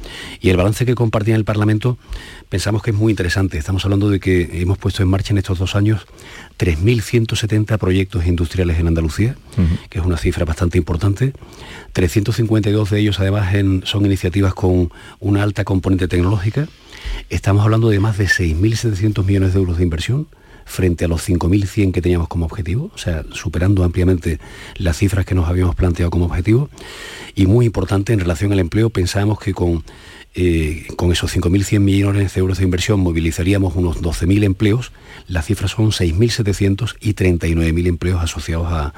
Speaker 16: Y el balance que compartía en el Parlamento pensamos que es muy interesante. Estamos hablando de que hemos puesto en marcha en estos dos años 3.170 proyectos industriales en Andalucía, que es una cifra bastante importante. 352 de ellos además son iniciativas con una alta componente tecnológica. Estamos hablando de más de 6.700 millones de euros de inversión frente a los 5.100 que teníamos como objetivo, o sea, superando ampliamente las cifras que nos habíamos planteado como objetivo. Y muy importante en relación al empleo, pensábamos que con eh, con esos 5.100 millones de euros de inversión movilizaríamos unos 12.000 empleos, las cifras son 6.700 y 39.000 empleos asociados a,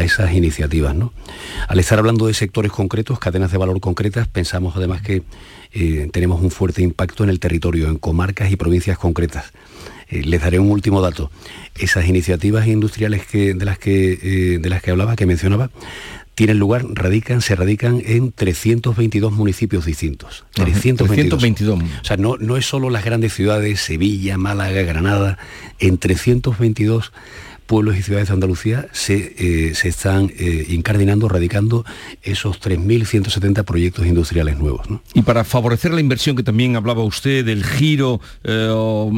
Speaker 16: esas iniciativas. Al estar hablando de sectores concretos, cadenas de valor concretas, pensamos además que eh, tenemos un fuerte impacto en el territorio, en comarcas y provincias concretas. Eh, les daré un último dato. Esas iniciativas industriales de, las que, de las que hablaba, que mencionaba, tienen lugar, radican, se radican en 322 municipios distintos. 322. O sea, no, no es solo las grandes ciudades, Sevilla, Málaga, Granada, en 322 pueblos y ciudades de Andalucía se, eh, están eh, incardinando, radicando esos 3.170 proyectos industriales nuevos.
Speaker 1: Y para favorecer la inversión que también hablaba usted del giro eh,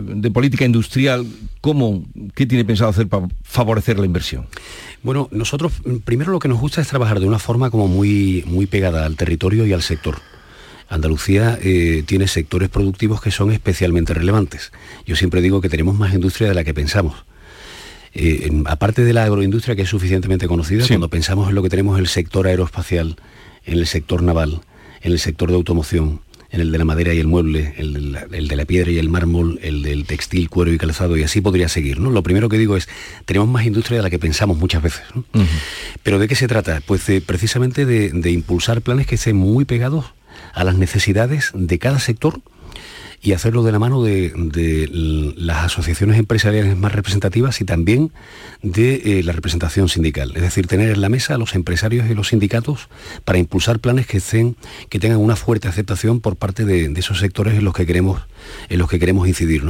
Speaker 1: de política industrial, ¿cómo, ¿qué tiene pensado hacer para favorecer la inversión?
Speaker 16: Bueno, nosotros primero lo que nos gusta es trabajar de una forma como muy, muy pegada al territorio y al sector. Andalucía eh, tiene sectores productivos que son especialmente relevantes. Yo siempre digo que tenemos más industria de la que pensamos. Eh, aparte de la agroindustria que es suficientemente conocida, cuando pensamos en lo que tenemos en el sector aeroespacial, en el sector naval, en el sector de automoción, en el de la madera y el mueble, el de, la, piedra y el mármol, el del textil, cuero y calzado, y así podría seguir. ¿no? Lo primero que digo es, tenemos más industria de la que pensamos muchas veces. Pero ¿de qué se trata? Pues precisamente de, de impulsar planes que estén muy pegados a las necesidades de cada sector y hacerlo de la mano de, las asociaciones empresariales más representativas y también de eh, la representación sindical. Es decir, tener en la mesa a los empresarios y los sindicatos para impulsar planes que, estén, que tengan una fuerte aceptación por parte de, esos sectores en los que queremos, en los que queremos incidir.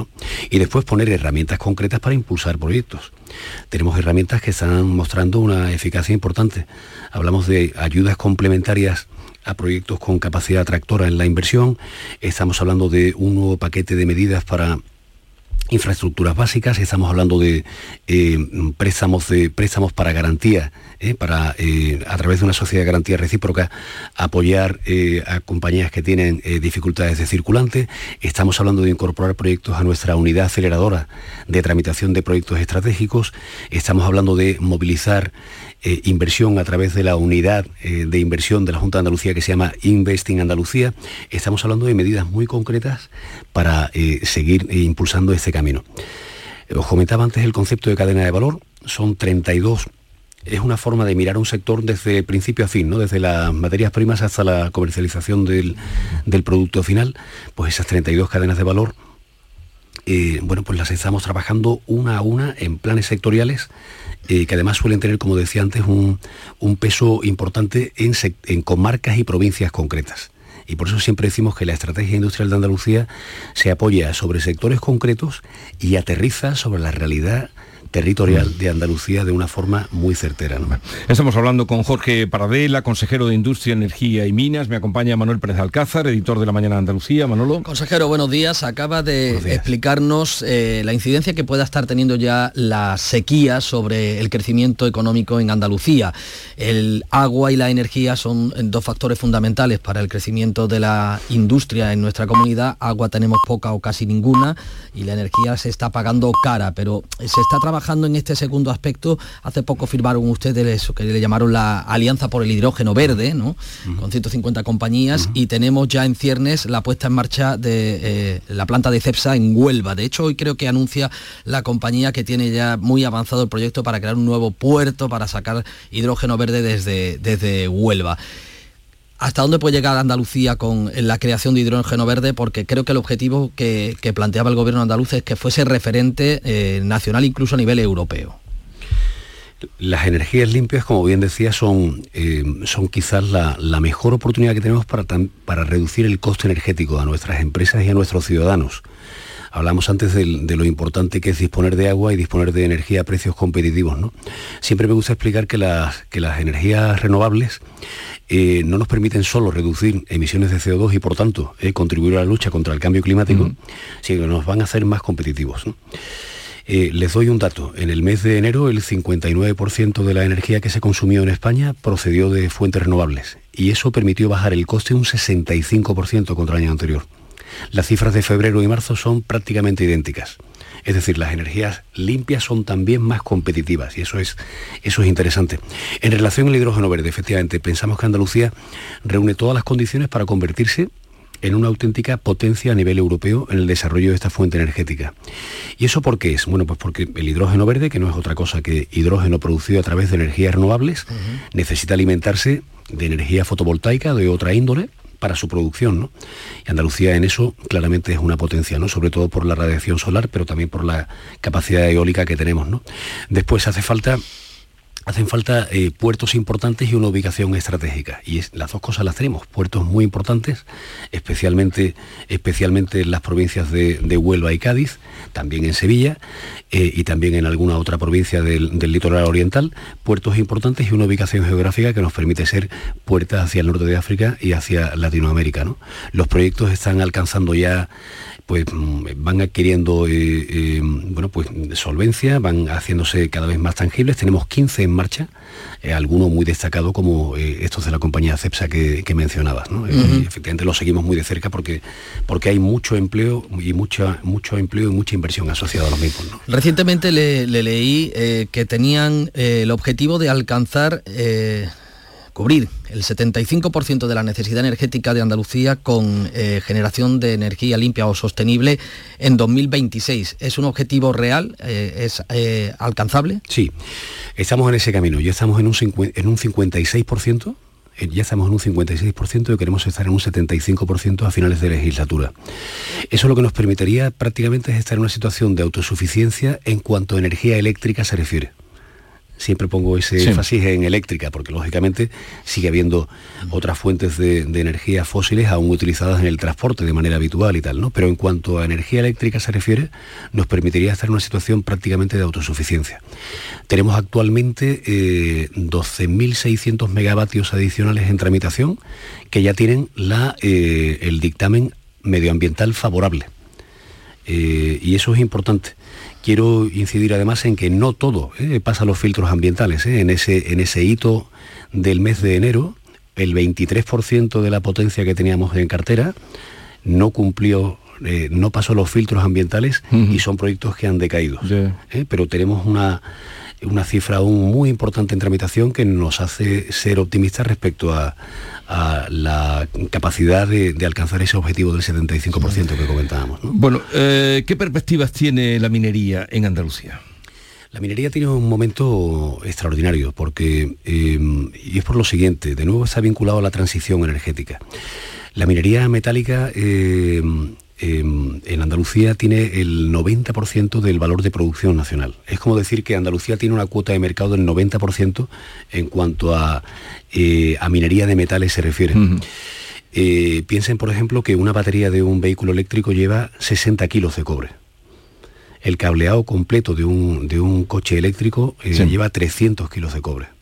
Speaker 16: Y después poner herramientas concretas para impulsar proyectos. Tenemos herramientas que están mostrando una eficacia importante. Hablamos de ayudas complementarias a proyectos con capacidad atractora en la inversión. Estamos hablando de un nuevo paquete de medidas para infraestructuras básicas, estamos hablando de eh, préstamos de préstamos para garantía, eh, para eh, a través de una sociedad de garantía recíproca apoyar a compañías que tienen dificultades de circulante. Estamos hablando de incorporar proyectos a nuestra unidad aceleradora de tramitación de proyectos estratégicos. Estamos hablando de movilizar eh, inversión a través de la unidad eh, de inversión de la Junta de Andalucía que se llama Investing Andalucía, estamos hablando de medidas muy concretas para eh, seguir impulsando este camino. Os comentaba antes el concepto de cadena de valor, son 32 es una forma de mirar un sector desde principio a fin, ¿no? desde las materias primas hasta la comercialización del, del producto final, pues esas 32 cadenas de valor, bueno, pues las estamos trabajando una a una en planes sectoriales eh, que además suelen tener, como decía antes, un, peso importante en, comarcas y provincias concretas. Y por eso siempre decimos que la estrategia industrial de Andalucía se apoya sobre sectores concretos y aterriza sobre la realidad territorial de Andalucía de una forma muy certera.
Speaker 1: Estamos hablando con Jorge Paradela, consejero de Industria, Energía y Minas. Me acompaña Manuel Pérez Alcázar, editor de La Mañana de Andalucía. Manolo.
Speaker 11: Consejero, buenos días. Acaba de explicarnos eh, la incidencia que pueda estar teniendo ya la sequía sobre el crecimiento económico en Andalucía. El agua y la energía son dos factores fundamentales para el crecimiento de la industria en nuestra comunidad. Agua tenemos poca o casi ninguna y la energía se está pagando cara, pero se está trabajando en este segundo aspecto. Hace poco firmaron ustedes eso que le llamaron la Alianza por el Hidrógeno Verde, ¿no? Con 150 compañías y tenemos ya en ciernes la puesta en marcha de eh, la planta de CEPSA en Huelva. De hecho, hoy creo que anuncia la compañía que tiene ya muy avanzado el proyecto para crear un nuevo puerto para sacar hidrógeno verde desde, desde Huelva. ¿Hasta dónde puede llegar Andalucía con la creación de hidrógeno verde? Porque creo que el objetivo que, planteaba el gobierno andaluz es que fuese referente eh, nacional incluso a nivel europeo.
Speaker 16: Las energías limpias, como bien decía, son, eh, son quizás la, mejor oportunidad que tenemos para, para reducir el coste energético a nuestras empresas y a nuestros ciudadanos. Hablamos antes de, lo importante que es disponer de agua y disponer de energía a precios competitivos. ¿no? Siempre me gusta explicar que las, que las energías renovables eh, no nos permiten solo reducir emisiones de CO2 y por tanto eh, contribuir a la lucha contra el cambio climático, sino que nos van a hacer más competitivos. Eh, les doy un dato. En el mes de enero el 59% de la energía que se consumió en España procedió de fuentes renovables y eso permitió bajar el coste un 65% contra el año anterior. Las cifras de febrero y marzo son prácticamente idénticas. Es decir, las energías limpias son también más competitivas y eso es, eso es interesante. En relación al hidrógeno verde, efectivamente, pensamos que Andalucía reúne todas las condiciones para convertirse en una auténtica potencia a nivel europeo en el desarrollo de esta fuente energética. ¿Y eso por qué es? Bueno, pues porque el hidrógeno verde, que no es otra cosa que hidrógeno producido a través de energías renovables, necesita alimentarse de energía fotovoltaica de otra índole, para su producción. ¿no? Y Andalucía en eso claramente es una potencia, ¿no? sobre todo por la radiación solar, pero también por la capacidad eólica que tenemos. ¿no? Después hace falta hacen falta eh, puertos importantes y una ubicación estratégica. Y las dos cosas las tenemos, puertos muy importantes, especialmente, especialmente en las provincias de, Huelva y Cádiz, también en Sevilla eh, y también en alguna otra provincia del, litoral oriental, puertos importantes y una ubicación geográfica que nos permite ser puertas hacia el norte de África y hacia Latinoamérica. Los proyectos están alcanzando ya pues mm, van adquiriendo eh, eh, bueno, pues, solvencia, van haciéndose cada vez más tangibles. Tenemos 15 en marcha, eh, algunos muy destacados como estos de la compañía CEPSA que, mencionabas. efectivamente lo seguimos muy de cerca porque, porque hay mucho empleo y mucha, mucho empleo y mucha inversión asociada a los mismos.
Speaker 11: Recientemente le, leí que tenían el objetivo de alcanzar cubrir el 75% de la necesidad energética de Andalucía con eh, generación de energía limpia o sostenible en 2026. ¿Es un objetivo real? Eh, ¿Es eh, alcanzable?
Speaker 16: Sí, estamos en ese camino. Ya estamos en un, en un 56%. Ya estamos en un 56% y queremos estar en un 75% a finales de legislatura. Eso lo que nos permitiría prácticamente es estar en una situación de autosuficiencia en cuanto a energía eléctrica se refiere siempre pongo ese énfasis en eléctrica, porque lógicamente sigue habiendo otras fuentes de, energía fósiles aún utilizadas en el transporte de manera habitual y tal, ¿no? Pero en cuanto a energía eléctrica se refiere, nos permitiría estar en una situación prácticamente de autosuficiencia. Tenemos actualmente 12.600 eh, megavatios adicionales en tramitación que ya tienen la, eh, el dictamen medioambiental favorable Eh, y eso es importante. Quiero incidir además en que no todo eh, pasa los filtros ambientales. En, ese, en ese hito del mes de enero, el 23% de la potencia que teníamos en cartera no cumplió no pasó los filtros ambientales y son proyectos que han decaído. pero tenemos una, una cifra aún muy importante en tramitación que nos hace ser optimistas respecto a, la capacidad de, alcanzar ese objetivo del 75% que comentábamos.
Speaker 1: Bueno, eh, ¿qué perspectivas tiene la minería en Andalucía?
Speaker 16: La minería tiene un momento extraordinario porque, eh, y es por lo siguiente, de nuevo está vinculado a la transición energética. La minería metálica eh, Em, en Andalucía tiene el 90% del valor de producción nacional. Es como decir que Andalucía tiene una cuota de mercado del 90% en cuanto a, eh, a, minería de metales se refiere. Eh, piensen, por ejemplo, que una batería de un vehículo eléctrico lleva 60 kilos de cobre. El cableado completo de un, de un coche eléctrico eh, lleva 300 kilos de cobre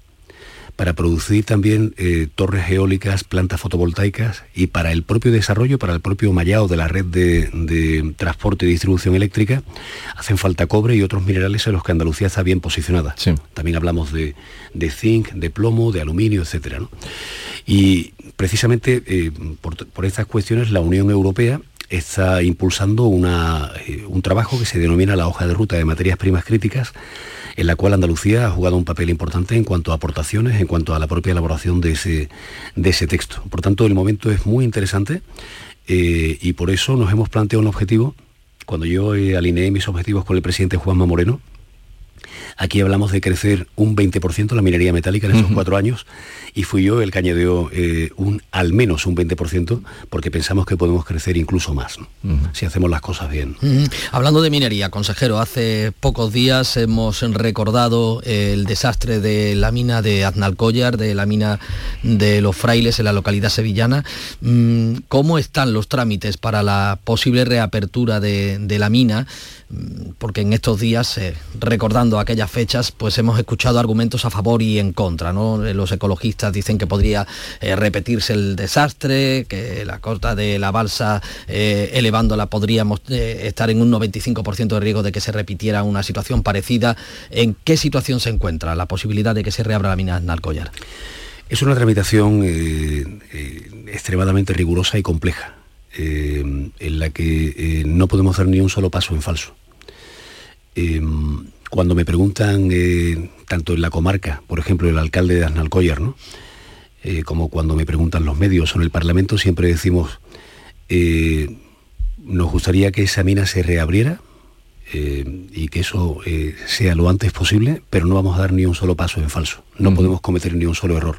Speaker 16: para producir también eh, torres eólicas, plantas fotovoltaicas y para el propio desarrollo, para el propio mallado de la red de, transporte y distribución eléctrica, hacen falta cobre y otros minerales en los que Andalucía está bien posicionada. También hablamos de, zinc, de plomo, de aluminio, etc. Y precisamente eh, por, estas cuestiones la Unión Europea está impulsando eh, un trabajo que se denomina la hoja de ruta de materias primas críticas en la cual Andalucía ha jugado un papel importante en cuanto a aportaciones, en cuanto a la propia elaboración de ese, de ese texto. Por tanto, el momento es muy interesante eh, y por eso nos hemos planteado un objetivo. Cuando yo eh, alineé mis objetivos con el presidente Juanma Moreno, Aquí hablamos de crecer un 20% la minería metálica en esos cuatro años y fui yo el que añadió eh, un, al menos un 20% porque pensamos que podemos crecer incluso más si hacemos las cosas bien.
Speaker 11: Hablando de minería, consejero, hace pocos días hemos recordado el desastre de la mina de Aznalcóllar, de la mina de Los Frailes en la localidad sevillana. Mm, ¿Cómo están los trámites para la posible reapertura de, de la mina? porque en estos días, eh, recordando fechas, pues hemos escuchado argumentos a favor y en contra. ¿no? Eh, los ecologistas dicen que podría eh, repetirse el desastre, que la costa de la balsa elevándola podríamos estar en un 95% de riesgo de que se repitiera una situación parecida. ¿En qué situación se encuentra la posibilidad de que se reabra la mina Narcollar?
Speaker 16: Es una tramitación extremadamente rigurosa y compleja. en la que no podemos dar ni un solo paso en falso. Cuando me preguntan, eh, tanto en la comarca, por ejemplo, el alcalde de Aznalcóllar, ¿no? Eh, como cuando me preguntan los medios o en el Parlamento, siempre decimos, eh, nos gustaría que esa mina se reabriera y que eso sea lo antes posible, pero no vamos a dar ni un solo paso en falso, no podemos cometer ni un solo error.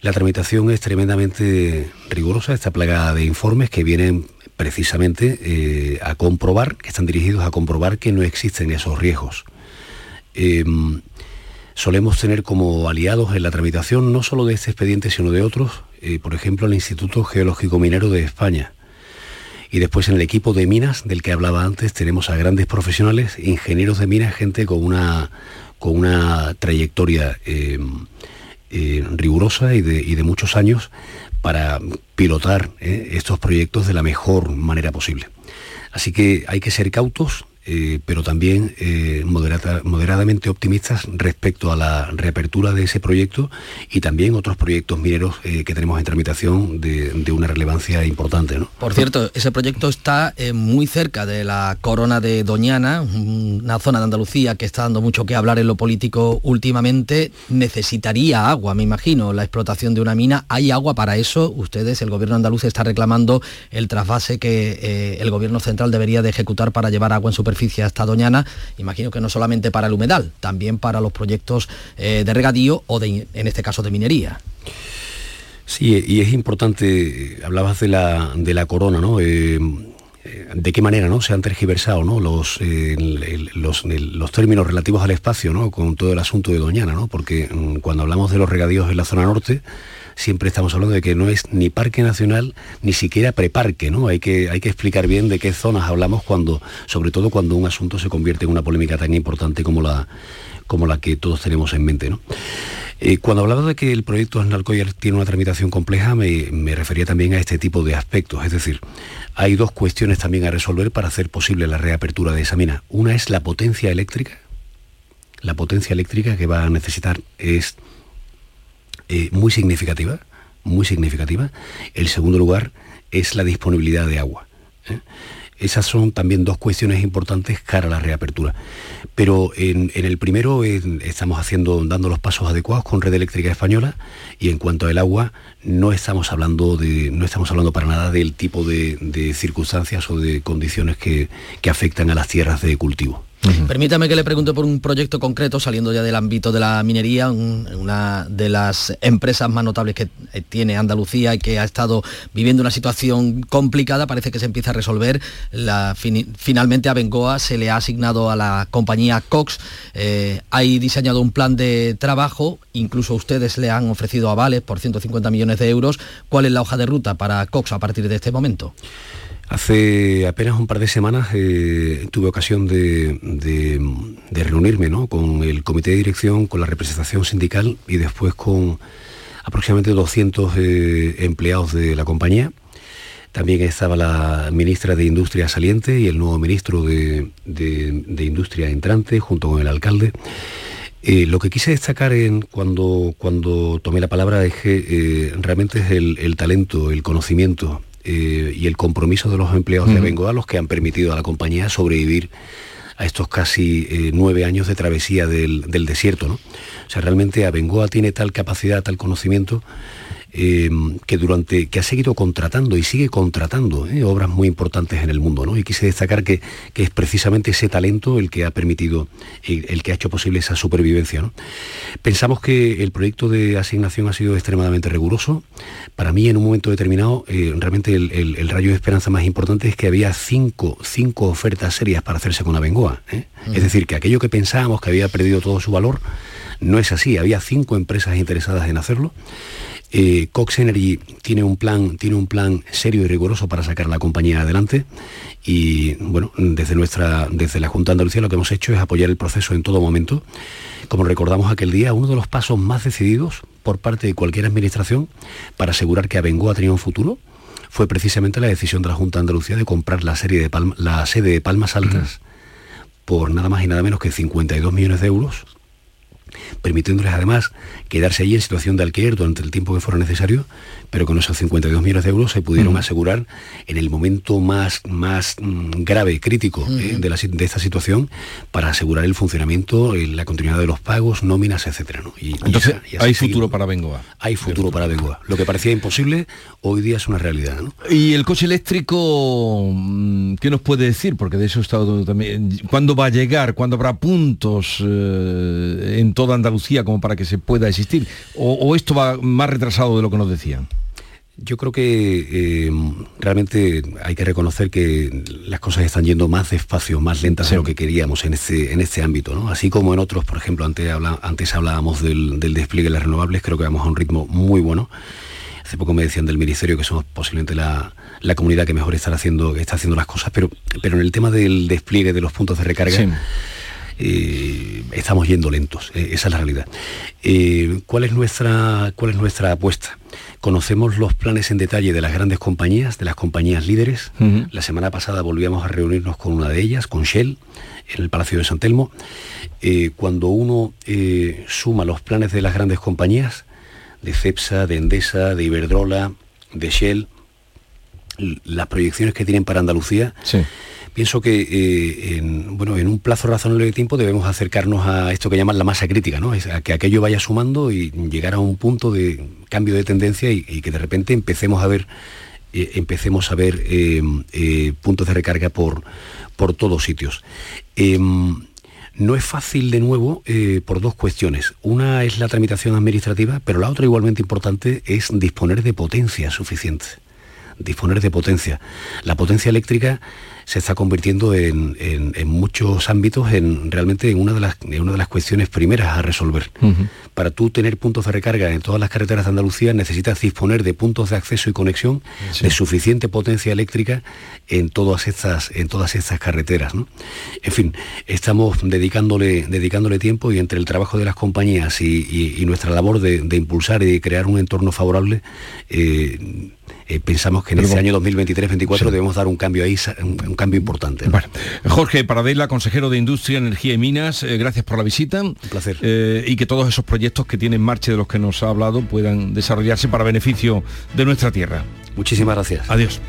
Speaker 16: La tramitación es tremendamente rigurosa, está plagada de informes que vienen precisamente eh, a comprobar, que están dirigidos a comprobar que no existen esos riesgos. Em, solemos tener como aliados en la tramitación no solo de este expediente, sino de otros, eh, por ejemplo, el Instituto Geológico Minero de España. Y después en el equipo de minas, del que hablaba antes, tenemos a grandes profesionales, ingenieros de minas, gente con una, con una trayectoria em, eh, rigurosa y de, y de muchos años para pilotar eh, estos proyectos de la mejor manera posible. Así que hay que ser cautos, eh, pero también eh, moderadamente optimistas respecto a la reapertura de ese proyecto y también otros proyectos mineros que tenemos en tramitación de, una relevancia importante.
Speaker 11: Por cierto, ese proyecto está muy cerca de la corona de Doñana, una zona de Andalucía que está dando mucho que hablar en lo político últimamente. Necesitaría agua, me imagino, la explotación de una mina. ¿Hay agua para eso? Ustedes, el gobierno andaluz está reclamando el trasvase que el gobierno central debería de ejecutar para llevar agua en superficie superficie hasta Doñana, imagino que no solamente para el humedal, también para los proyectos eh, de regadío o de, en este caso de minería.
Speaker 16: Sí, y es importante, hablabas de la, de la corona, ¿no? Eh, de qué manera ¿no? se han tergiversado ¿no? los, eh, los, los, términos relativos al espacio ¿no? con todo el asunto de Doñana, ¿no? porque mm, cuando hablamos de los regadíos en la zona norte, siempre estamos hablando de que no es ni parque nacional ni siquiera preparque, ¿no? Hay que, hay que explicar bien de qué zonas hablamos cuando, sobre todo cuando un asunto se convierte en una polémica tan importante como la, como la que todos tenemos en mente, ¿no? Eh, cuando hablaba de que el proyecto Asnalcoya tiene una tramitación compleja, me, refería también a este tipo de aspectos. Es decir, hay dos cuestiones también a resolver para hacer posible la reapertura de esa mina. Una es la potencia eléctrica. La potencia eléctrica que va a necesitar es eh, muy significativa, muy significativa. El segundo lugar es la disponibilidad de agua. ¿eh? Esas son también dos cuestiones importantes cara a la reapertura. Pero en, el primero estamos haciendo, dando los pasos adecuados con Red Eléctrica Española y en cuanto al agua no estamos hablando de, no estamos hablando para nada del tipo de, circunstancias o de condiciones que afectan a las tierras de cultivo.
Speaker 11: Permítame que le pregunte por un proyecto concreto, saliendo ya del ámbito de la minería, una de las empresas más notables que eh, tiene Andalucía y que ha estado viviendo una situación complicada, parece que se empieza a resolver. finalmente a Bengoa se le ha asignado a la compañía Cox, eh, hay diseñado un plan de trabajo, incluso ustedes le han ofrecido avales por 150 millones de euros. ¿Cuál es la hoja de ruta para Cox a partir de este momento?
Speaker 16: Hace apenas un par de semanas eh, tuve ocasión de, reunirme con el comité de dirección, con la representación sindical y después con aproximadamente 200 eh, empleados de la compañía. También estaba la ministra de Industria saliente y el nuevo ministro de, Industria entrante junto con el alcalde. Eh, lo que quise destacar en, cuando tomé la palabra es que realmente es el talento, el conocimiento eh, y el compromiso de los empleados de Bengoa los que han permitido a la compañía sobrevivir a estos casi eh, nueve años de travesía del, del desierto. ¿no? O sea, realmente Abengoa tiene tal capacidad, tal conocimiento Em, que durante que ha seguido contratando y sigue contratando ¿eh? obras muy importantes en el mundo, ¿no? Y quise destacar que, es precisamente ese talento el que ha permitido, el, que ha hecho posible esa supervivencia. Pensamos que el proyecto de asignación ha sido extremadamente riguroso. Para mí, en un momento determinado, eh, realmente el, rayo de esperanza más importante es que había cinco, cinco ofertas serias para hacerse con Abengoa. ¿eh? Es decir, que aquello que pensábamos que había perdido todo su valor, no es así. Había cinco empresas interesadas en hacerlo. Eh, Cox Energy tiene un plan, tiene un plan serio y riguroso para sacar la compañía adelante y bueno, desde nuestra, desde la Junta de Andalucía lo que hemos hecho es apoyar el proceso en todo momento. Como recordamos aquel día, uno de los pasos más decididos por parte de cualquier administración para asegurar que Abengoa tenía un futuro fue precisamente la decisión de la Junta de Andalucía de comprar la, serie de la sede de Palmas Altas por nada más y nada menos que 52 millones de euros permitiéndoles además quedarse allí en situación de alquiler durante el tiempo que fuera necesario, pero con esos 52 millones de euros se pudieron asegurar en el momento más, más mm, grave, crítico eh, de, esta situación, para asegurar el funcionamiento, eh, la continuidad de los pagos, nóminas, etcétera.
Speaker 1: Entonces, ¿hay futuro para Bengoa?
Speaker 16: Hay futuro para Bengoa. Lo que parecía imposible, hoy día es una realidad.
Speaker 1: ¿Y el coche eléctrico, mm, qué nos puede decir? Porque de eso estado también... ¿Cuándo va a llegar? ¿Cuándo habrá puntos eh, en toda Andalucía como para que se pueda existir? ¿O, esto va más retrasado de lo que nos decían?
Speaker 16: Yo creo que eh, realmente hay que reconocer que las cosas están yendo más despacio, más lentas de lo que queríamos en este, en este ámbito. ¿no? Así como en otros, por ejemplo, antes, antes hablábamos del, despliegue de las renovables, creo que vamos a un ritmo muy bueno. Hace poco me decían del Ministerio que somos posiblemente la, comunidad que mejor está haciendo, está haciendo las cosas, pero, pero en el tema del despliegue de los puntos de recarga... Eh, estamos yendo lentos, eh, esa es la realidad. Eh, ¿cuál, es nuestra, ¿Cuál es nuestra apuesta? Conocemos los planes en detalle de las grandes compañías, de las compañías líderes. La semana pasada volvíamos a reunirnos con una de ellas, con Shell, en el Palacio de San Telmo. cuando uno suma los planes de las grandes compañías, de CEPSA, de Endesa, de Iberdrola, de Shell, las proyecciones que tienen para Andalucía, pienso que eh, en, bueno, en un plazo razonable de tiempo debemos acercarnos a esto que llaman la masa crítica, ¿no? a que aquello vaya sumando y llegar a un punto de cambio de tendencia y, que de repente empecemos a ver eh, empecemos a ver eh, puntos de recarga por, por todos sitios. Em, no es fácil de nuevo por dos cuestiones. Una es la tramitación administrativa, pero la otra igualmente importante es disponer de potencia suficiente. Disponer de potencia. La potencia eléctrica se está convirtiendo en, muchos ámbitos en realmente en una de las, una de las cuestiones primeras a resolver. Para tú tener puntos de recarga en todas las carreteras de Andalucía necesitas disponer de puntos de acceso y conexión de suficiente potencia eléctrica en todas estas, en todas estas carreteras. En fin, estamos dedicándole, dedicándole tiempo y entre el trabajo de las compañías y, nuestra labor de, impulsar y de crear un entorno favorable, eh, eh, pensamos que en este año 2023-2024 debemos dar un cambio ahí, un, cambio importante.
Speaker 1: Jorge Paradela, consejero de Industria, Energía y Minas, eh, gracias por la visita.
Speaker 16: Un placer.
Speaker 1: Eh, y que todos esos proyectos que tienen en marcha de los que nos ha hablado puedan desarrollarse para beneficio de nuestra tierra.
Speaker 16: Muchísimas gracias.
Speaker 1: Adiós.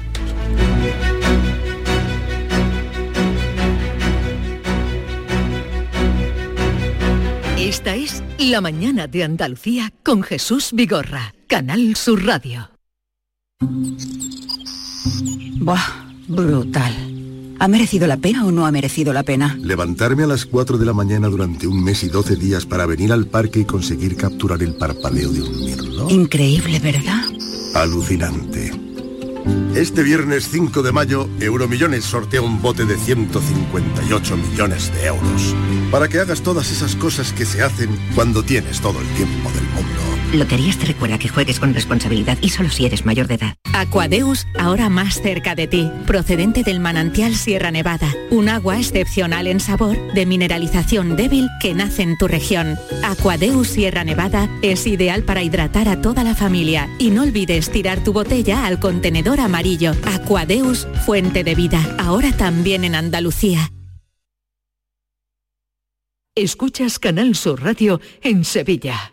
Speaker 14: Esta es La Mañana de Andalucía con Jesús Vigorra, Canal Sur Radio.
Speaker 17: Buah, brutal. ¿Ha merecido la pena o no ha merecido la pena?
Speaker 18: Levantarme a las 4 de la mañana durante un mes y 12 días para venir al parque y conseguir capturar el parpadeo de un mirlo.
Speaker 17: Increíble, ¿verdad?
Speaker 18: Alucinante. Este viernes 5 de mayo, Euromillones sortea un bote de 158 millones de euros. Para que hagas todas esas cosas que se hacen cuando tienes todo el tiempo del mundo.
Speaker 8: Loterías te recuerda que juegues con responsabilidad y solo si eres mayor de edad.
Speaker 12: Aquadeus, ahora más cerca de ti, procedente del manantial Sierra Nevada, un agua excepcional en sabor, de mineralización débil que nace en tu región. Aquadeus Sierra Nevada es ideal para hidratar a toda la familia y no olvides tirar tu botella al contenedor amarillo. Aquadeus, fuente de vida, ahora también en Andalucía.
Speaker 14: Escuchas Canal Sur Radio en Sevilla.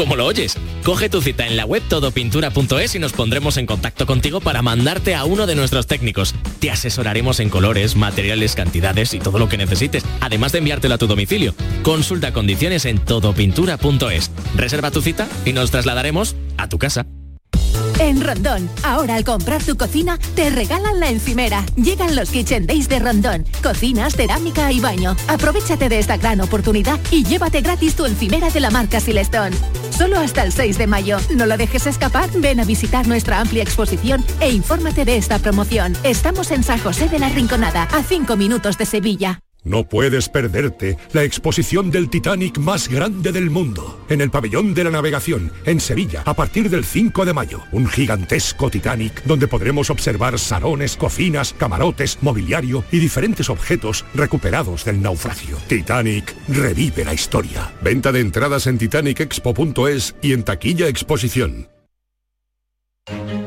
Speaker 19: ¿Cómo lo oyes? Coge tu cita en la web todopintura.es y nos pondremos en contacto contigo para mandarte a uno de nuestros técnicos. Te asesoraremos en colores, materiales, cantidades y todo lo que necesites, además de enviártelo a tu domicilio. Consulta condiciones en todopintura.es. Reserva tu cita y nos trasladaremos a tu casa.
Speaker 12: En Rondón, ahora al comprar tu cocina, te regalan la encimera. Llegan los Kitchen Days de Rondón. Cocinas, cerámica y baño. Aprovechate de esta gran oportunidad y llévate gratis tu encimera de la marca Silestone. Solo hasta el 6 de mayo. No lo dejes escapar, ven a visitar nuestra amplia exposición e infórmate de esta promoción. Estamos en San José de la Rinconada, a 5 minutos de Sevilla.
Speaker 13: No puedes perderte la exposición del Titanic más grande del mundo, en el pabellón de la navegación, en Sevilla, a partir del 5 de mayo. Un gigantesco Titanic donde podremos observar salones, cocinas, camarotes, mobiliario y diferentes objetos recuperados del naufragio. Titanic revive la historia. Venta de entradas en titanicexpo.es y en taquilla exposición.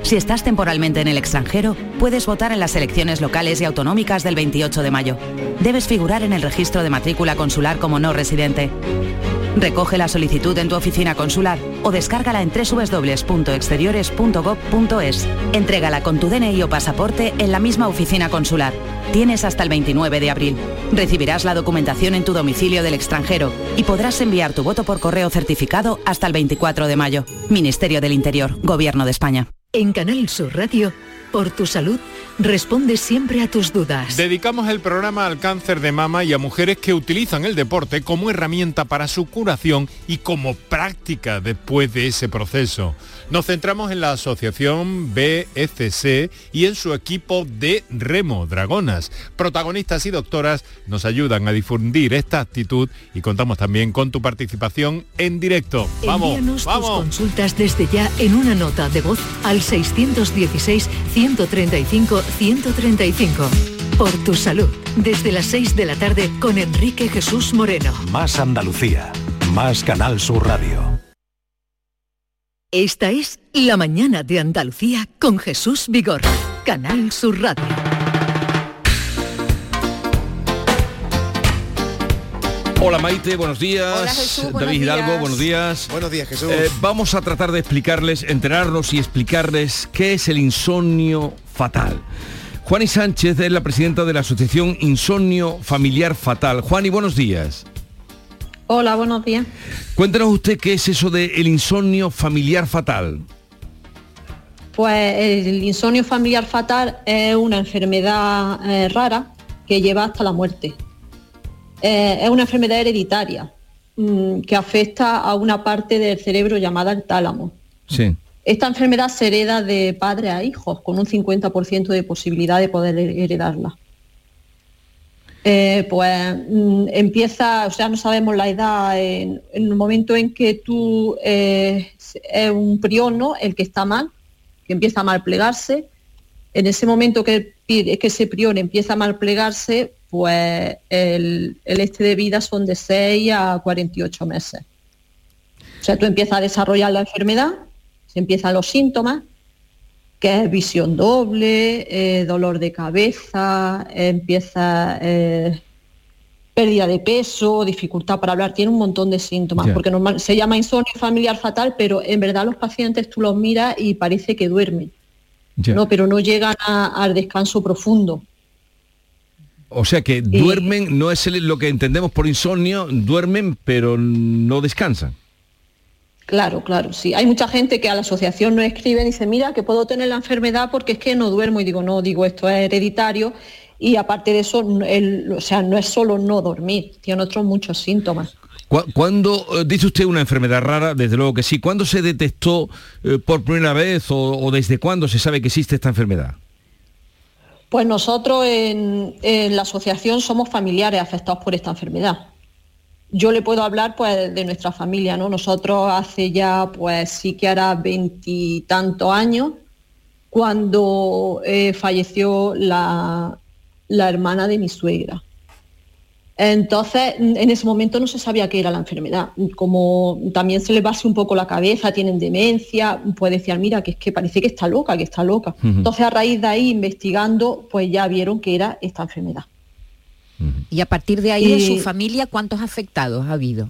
Speaker 20: Si estás temporalmente en el extranjero, puedes votar en las elecciones locales y autonómicas del 28 de mayo. Debes figurar en el registro de matrícula consular como no residente. Recoge la solicitud en tu oficina consular o descárgala en www.exteriores.gov.es. Entrégala con tu DNI o pasaporte en la misma oficina consular. Tienes hasta el 29 de abril. Recibirás la documentación en tu domicilio del extranjero y podrás enviar tu voto por correo certificado hasta el 24 de mayo. Ministerio del Interior, Gobierno de España.
Speaker 14: En Canal Sur Radio, por tu salud, responde siempre a tus dudas.
Speaker 2: Dedicamos el programa al cáncer de mama y a mujeres que utilizan el deporte como herramienta para su curación y como práctica después de ese proceso. Nos centramos en la asociación BFC y en su equipo de remo Dragonas. Protagonistas y doctoras nos ayudan a difundir esta actitud y contamos también con tu participación en directo. Vamos,
Speaker 14: Envíanos tus consultas desde ya en una nota de voz al 616 135 135. Por tu salud, desde las 6 de la tarde con Enrique Jesús Moreno.
Speaker 15: Más Andalucía, más Canal Sur Radio.
Speaker 14: Esta es La Mañana de Andalucía con Jesús Vigor, Canal Sur Radio.
Speaker 1: Hola Maite, buenos días. David Hidalgo, buenos días.
Speaker 21: Buenos días, Jesús.
Speaker 1: Eh, vamos a tratar de explicarles, enterarnos y explicarles qué es el insomnio fatal. Juani Sánchez es la presidenta de la Asociación Insomnio Familiar Fatal. Juani, buenos días.
Speaker 22: Hola, buenos días.
Speaker 1: Cuéntenos usted qué es eso del el insomnio familiar fatal.
Speaker 22: Pues el insomnio familiar fatal es una enfermedad eh, rara que lleva hasta la muerte. Eh, es una enfermedad hereditaria mm, que afecta a una parte del cerebro llamada el tálamo.
Speaker 1: Sí.
Speaker 22: Esta enfermedad se hereda de padre a hijos con un 50% de posibilidad de poder heredarla. Eh, pues mm, empieza, o sea, no sabemos la edad, en, el momento en que tú es un priono el que está mal, que empieza a mal plegarse. En ese momento que, que ese prión empieza a mal plegarse, pues el, este de vida son de 6 a 48 meses. O sea, tú empiezas a desarrollar la enfermedad, se empiezan los síntomas, que es visión doble, eh, dolor de cabeza, empieza eh, pérdida de peso, dificultad para hablar, tiene un montón de síntomas, porque normal, se llama insomnio familiar fatal, pero en verdad los pacientes tú los miras y parece que duermen, no, pero no llegan al descanso profundo.
Speaker 1: O sea que duermen, no es lo que entendemos por insomnio, duermen pero no descansan.
Speaker 22: Claro, claro, sí. Hay mucha gente que a la asociación no escribe y dice, mira, que puedo tener la enfermedad porque es que no duermo. Y digo, no, digo, esto es hereditario y aparte de eso, o sea, no es solo no dormir, tiene otros muchos síntomas.
Speaker 1: ¿Cuándo, eh, dice usted una enfermedad rara? Desde luego que sí. ¿Cuándo se detectó eh, por primera vez o, desde cuándo se sabe que existe esta enfermedad?
Speaker 22: Pues nosotros en, la asociación somos familiares afectados por esta enfermedad. Yo le puedo hablar pues de nuestra familia, ¿no? Nosotros hace ya pues sí que hará veintitantos años cuando eh, falleció la, la hermana de mi suegra. Entonces, en ese momento no se sabía qué era la enfermedad. Como también se le base un poco la cabeza, tienen demencia, pues decían, mira, que es que parece que está loca, que está loca. Entonces, a raíz de ahí, investigando, pues ya vieron que era esta enfermedad.
Speaker 21: Y a partir de ahí, de su familia, ¿cuántos afectados ha habido?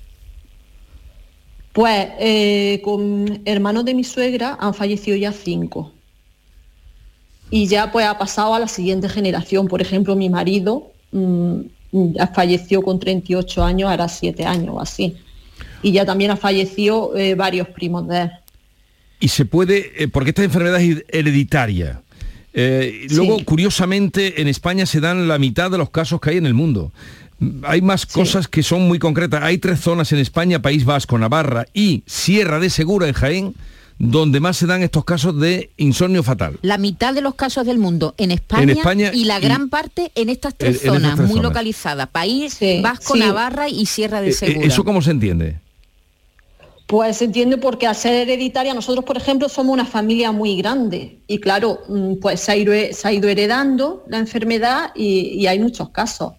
Speaker 22: Pues eh, con hermanos de mi suegra han fallecido ya cinco y ya pues ha pasado a la siguiente generación. Por ejemplo, mi marido mm, falleció con 38 años, ahora 7 años o así. Y ya también ha fallecido eh, varios primos de él.
Speaker 1: Y se puede, eh, porque esta enfermedad es hereditaria. Eh, luego, curiosamente, en España se dan la mitad de los casos que hay en el mundo. Hay más cosas que son muy concretas. Hay tres zonas en España, País Vasco, Navarra y Sierra de Segura en Jaén, donde más se dan estos casos de insomnio fatal.
Speaker 21: La mitad de los casos del mundo en España, y la gran parte en estas tres zonas, muy localizadas, País Vasco, Navarra y Sierra de eh, eh, Segura.
Speaker 1: ¿Eso cómo se entiende?
Speaker 22: Pues se entiende porque al ser hereditaria, nosotros por ejemplo somos una familia muy grande y claro, mm, pues se ha ido, heredando la enfermedad y hay muchos casos.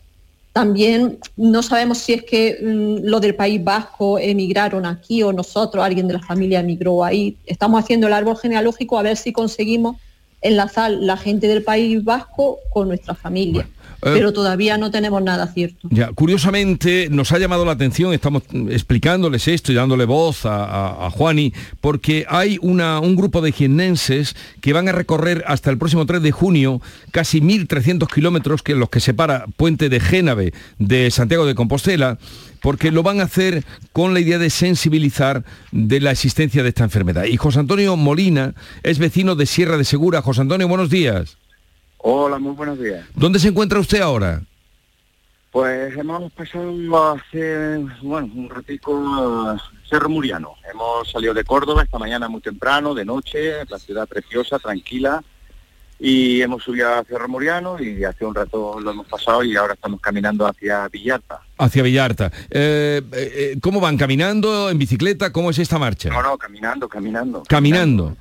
Speaker 22: También no sabemos si es que mm, lo del País Vasco emigraron aquí o nosotros, alguien de la familia emigró ahí. Estamos haciendo el árbol genealógico a ver si conseguimos enlazar la gente del País Vasco con nuestra familia. Pero todavía no tenemos nada cierto.
Speaker 1: Ya, curiosamente nos ha llamado la atención, estamos explicándoles esto y dándole voz a, Juani, porque hay una, un grupo de jiennenses que van a recorrer hasta el próximo 3 de junio casi 1.300 kilómetros que los que separa Puente de Génave de Santiago de Compostela, porque lo van a hacer con la idea de sensibilizar de la existencia de esta enfermedad. Y José Antonio Molina es vecino de Sierra de Segura. José Antonio, buenos días.
Speaker 23: Hola, muy buenos días.
Speaker 1: ¿Dónde se encuentra usted ahora?
Speaker 23: Pues hemos pasado hace, bueno, un ratico a Cerro Muriano. Hemos salido de Córdoba esta mañana muy temprano, de noche, la ciudad preciosa, tranquila, y hemos subido a Cerro Muriano y hace un rato lo hemos pasado y ahora estamos caminando hacia Villarta.
Speaker 1: Hacia Villarta. Eh, eh, ¿Cómo van? ¿Caminando? ¿En bicicleta? ¿Cómo es esta marcha?
Speaker 23: No, no, caminando, caminando.
Speaker 1: Caminando.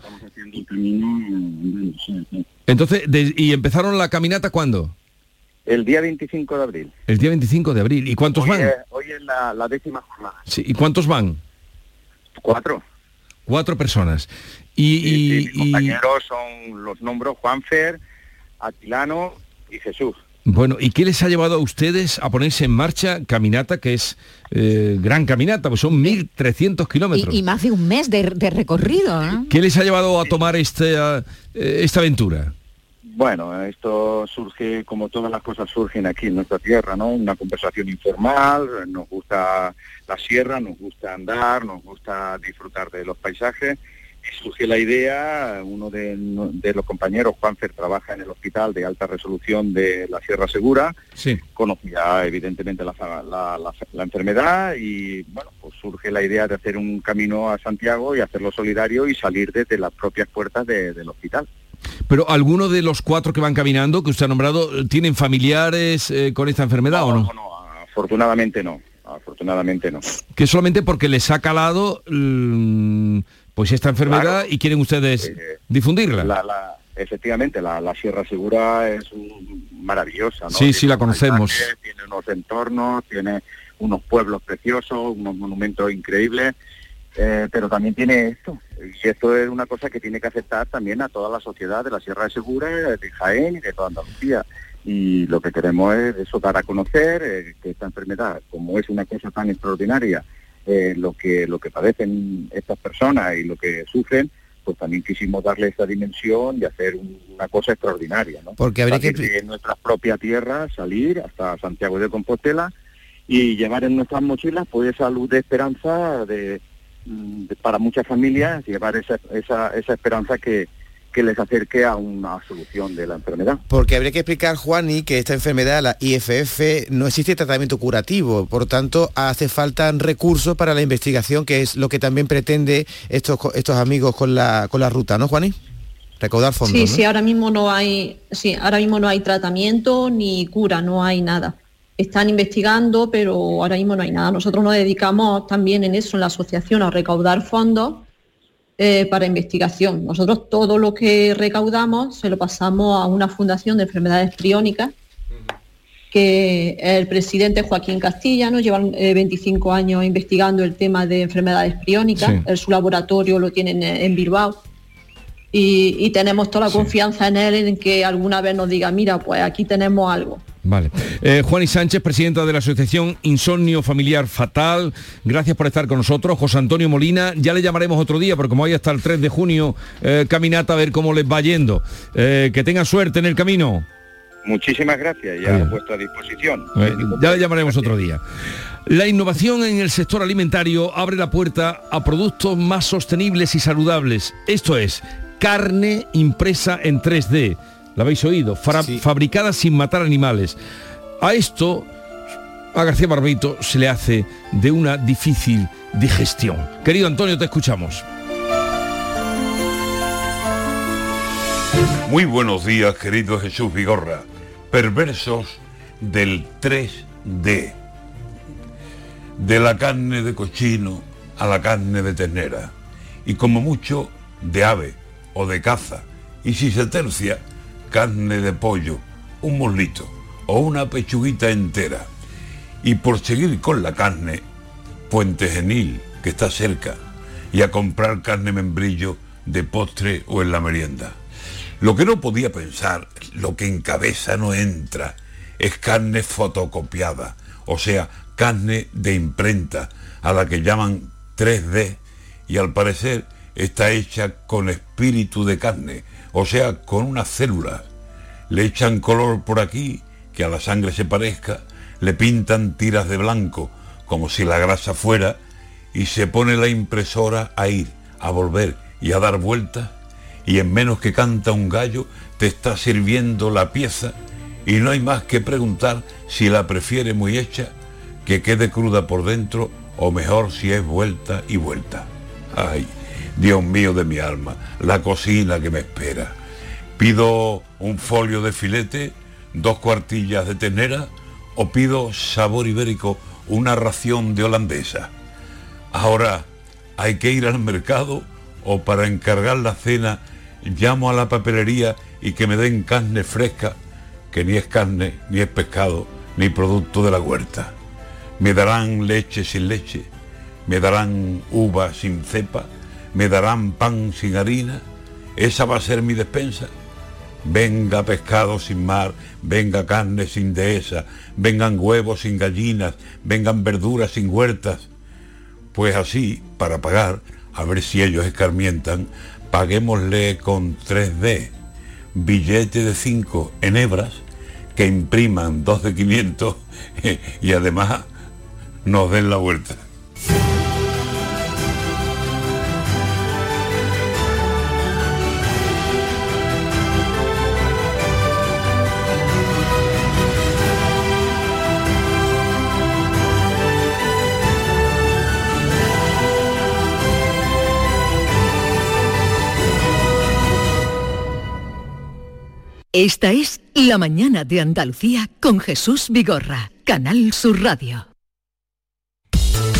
Speaker 1: Entonces, ¿y empezaron la caminata cuándo?
Speaker 23: El día 25 de abril.
Speaker 1: El día 25 de abril. ¿Y cuántos van?
Speaker 23: hoy es la, décima jornada.
Speaker 1: Sí, ¿Y cuántos van?
Speaker 23: Cuatro.
Speaker 1: Cuatro personas. Y,
Speaker 23: compañeros son los nombros Juanfer, Atilano y Jesús.
Speaker 1: Bueno, ¿y qué les ha llevado a ustedes a ponerse en marcha caminata, que es eh, gran caminata, pues son 1.300 kilómetros?
Speaker 21: Y, más de un mes de, recorrido.
Speaker 1: ¿Qué les ha llevado a tomar este, esta aventura?
Speaker 23: Bueno, esto surge como todas las cosas surgen aquí en nuestra tierra, ¿no? Una conversación informal, nos gusta la sierra, nos gusta andar, nos gusta disfrutar de los paisajes. Surge la idea, uno de, los compañeros, Juanfer, trabaja en el hospital de alta resolución de la Sierra Segura,
Speaker 1: sí.
Speaker 23: conocía evidentemente la, enfermedad y bueno, pues surge la idea de hacer un camino a Santiago y hacerlo solidario y salir desde las propias puertas del hospital.
Speaker 1: Pero algunos de los cuatro que van caminando, que usted ha nombrado, ¿tienen familiares eh, con esta enfermedad o no?
Speaker 23: No, no, afortunadamente no. Afortunadamente no.
Speaker 1: Que solamente porque les ha calado mm, pues esta enfermedad y quieren ustedes eh, difundirla.
Speaker 23: efectivamente, la, Sierra Segura es maravillosa. ¿no?
Speaker 1: Sí, sí, la conocemos.
Speaker 23: tiene unos entornos, tiene unos pueblos preciosos, unos monumentos increíbles eh, pero también tiene esto, y esto es una cosa que tiene que aceptar también a toda la sociedad de la Sierra de Segura, de Jaén y de toda Andalucía. Y lo que queremos es eso, dar a conocer eh, que esta enfermedad, como es una cosa tan extraordinaria, eh, lo, que, lo que padecen estas personas y lo que sufren, pues también quisimos darle esa dimensión y hacer una cosa extraordinaria. ¿no?
Speaker 1: Porque habría que...
Speaker 23: En nuestra propia tierra salir hasta Santiago de Compostela y llevar en nuestras mochilas pues esa luz de esperanza de Mm, para muchas familias llevar esa, esa, esa esperanza que, que les acerque a una solución de la enfermedad.
Speaker 24: Porque habría que explicar, Juani, que esta enfermedad, la IFF, no existe tratamiento curativo, por tanto hace falta recursos para la investigación, que es lo que también pretende estos, estos amigos con la, con la ruta, ¿no, Juani? Recaudar fondos.
Speaker 22: Sí, sí, ahora mismo no hay, sí, ahora mismo no hay tratamiento ni cura, no hay nada están investigando, pero ahora mismo no hay nada. Nosotros nos dedicamos también en eso, en la asociación, a recaudar fondos eh, para investigación. Nosotros todo lo que recaudamos se lo pasamos a una fundación de enfermedades priónicas, que el presidente Joaquín Castilla, lleva 25 eh, años investigando el tema de enfermedades priónicas, su laboratorio lo tienen en Bilbao. Y, tenemos toda la confianza en él en que alguna vez nos diga, mira, pues aquí tenemos algo.
Speaker 1: Vale. Eh, Juan y Sánchez, presidenta de la Asociación Insomnio Familiar Fatal, gracias por estar con nosotros. José Antonio Molina, ya le llamaremos otro día, porque como hay hasta el 3 de junio eh, caminata, a ver cómo les va yendo. Eh, que tengan suerte en el camino.
Speaker 23: Muchísimas gracias, ya a vuestra disposición.
Speaker 1: ya le llamaremos otro día. La innovación en el sector alimentario abre la puerta a productos más sostenibles y saludables. Esto es, carne impresa en 3D la habéis oído, fabricada sin matar animales. A esto, a García Barbito se le hace de una difícil digestión. Querido Antonio, te escuchamos.
Speaker 25: Muy buenos días, querido Jesús Vigorra. Perversos del 3D. De la carne de cochino a la carne de ternera. Y como mucho, de ave o de caza. Y si se tercia, carne de pollo, un muslito o una pechuguita entera. Y por seguir con la carne, Puente Genil, que está cerca, y a comprar carne membrillo de postre o en la merienda. Lo que no podía pensar, lo que en cabeza no entra, es carne fotocopiada, o sea, carne de imprenta, a la que llaman 3D, y al parecer está hecha con espíritu de carne, o sea, con una célula. Le echan color por aquí, que a la sangre se parezca, le pintan tiras de blanco, como si la grasa fuera, y se pone la impresora a ir, a volver y a dar vueltas, y en menos que canta un gallo, te está sirviendo la pieza, y no hay más que preguntar si la prefiere muy hecha, que quede cruda por dentro, o mejor si es vuelta y vuelta. Ay, Dios mío de mi alma, la cocina que me espera. Pido un folio de filete, dos cuartillas de tenera o pido sabor ibérico, una ración de holandesa. Ahora, hay que ir al mercado o para encargar la cena llamo a la papelería y que me den carne fresca, que ni es carne, ni es pescado, ni producto de la huerta. Me darán leche sin leche, me darán uva sin cepa, me darán pan sin harina, esa va a ser mi despensa. Venga pescado sin mar, venga carne sin dehesa, vengan huevos sin gallinas, vengan verduras sin huertas. Pues así, para pagar, a ver si ellos escarmientan, paguémosle con 3D. billete de 5 en hebras, que impriman dos de 500 y además nos den la vuelta.
Speaker 14: Esta es La Mañana de Andalucía con Jesús Vigorra, Canal Sur Radio.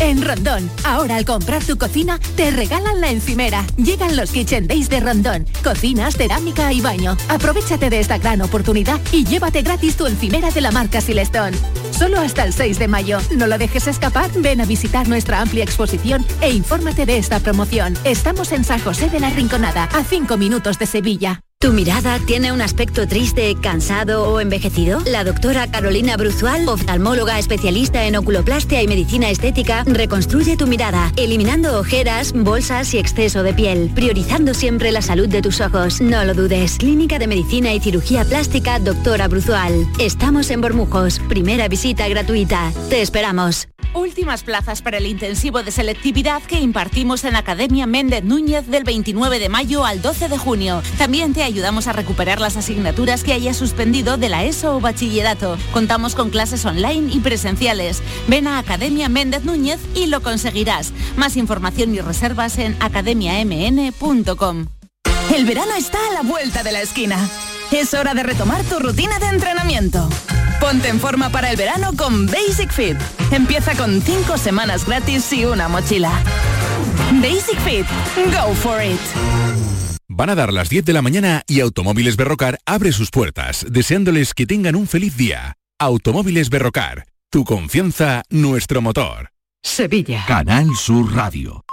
Speaker 12: En Rondón, ahora al comprar tu cocina, te regalan la encimera. Llegan los Kitchen Days de Rondón. Cocinas, cerámica y baño. Aprovechate de esta gran oportunidad y llévate gratis tu encimera de la marca Silestone. Solo hasta el 6 de mayo. No lo dejes escapar, ven a visitar nuestra amplia exposición e infórmate de esta promoción. Estamos en San José de la Rinconada, a 5 minutos de Sevilla.
Speaker 26: ¿Tu mirada tiene un aspecto triste, cansado o envejecido? La doctora Carolina Bruzual, oftalmóloga especialista en oculoplastia y medicina estética, reconstruye tu mirada, eliminando ojeras, bolsas y exceso de piel, priorizando siempre la salud de tus ojos. No lo dudes. Clínica de Medicina y Cirugía Plástica, doctora Bruzual. Estamos en Bormujos. Primera visita gratuita. Te esperamos.
Speaker 12: Últimas plazas para el intensivo de selectividad que impartimos en Academia Méndez Núñez del 29 de mayo al 12 de junio. También te ayudamos a recuperar las asignaturas que hayas suspendido de la ESO o bachillerato. Contamos con clases online y presenciales. Ven a Academia Méndez Núñez y lo conseguirás. Más información y reservas en academiamn.com. El verano está a la vuelta de la esquina. Es hora de retomar tu rutina de entrenamiento. Ponte en forma para el verano con Basic Fit. Empieza con 5 semanas gratis y una mochila. Basic Fit. Go for it.
Speaker 27: Van a dar las 10 de la mañana y Automóviles Berrocar abre sus puertas, deseándoles que tengan un feliz día. Automóviles Berrocar. Tu confianza, nuestro motor.
Speaker 14: Sevilla.
Speaker 15: Canal Sur Radio.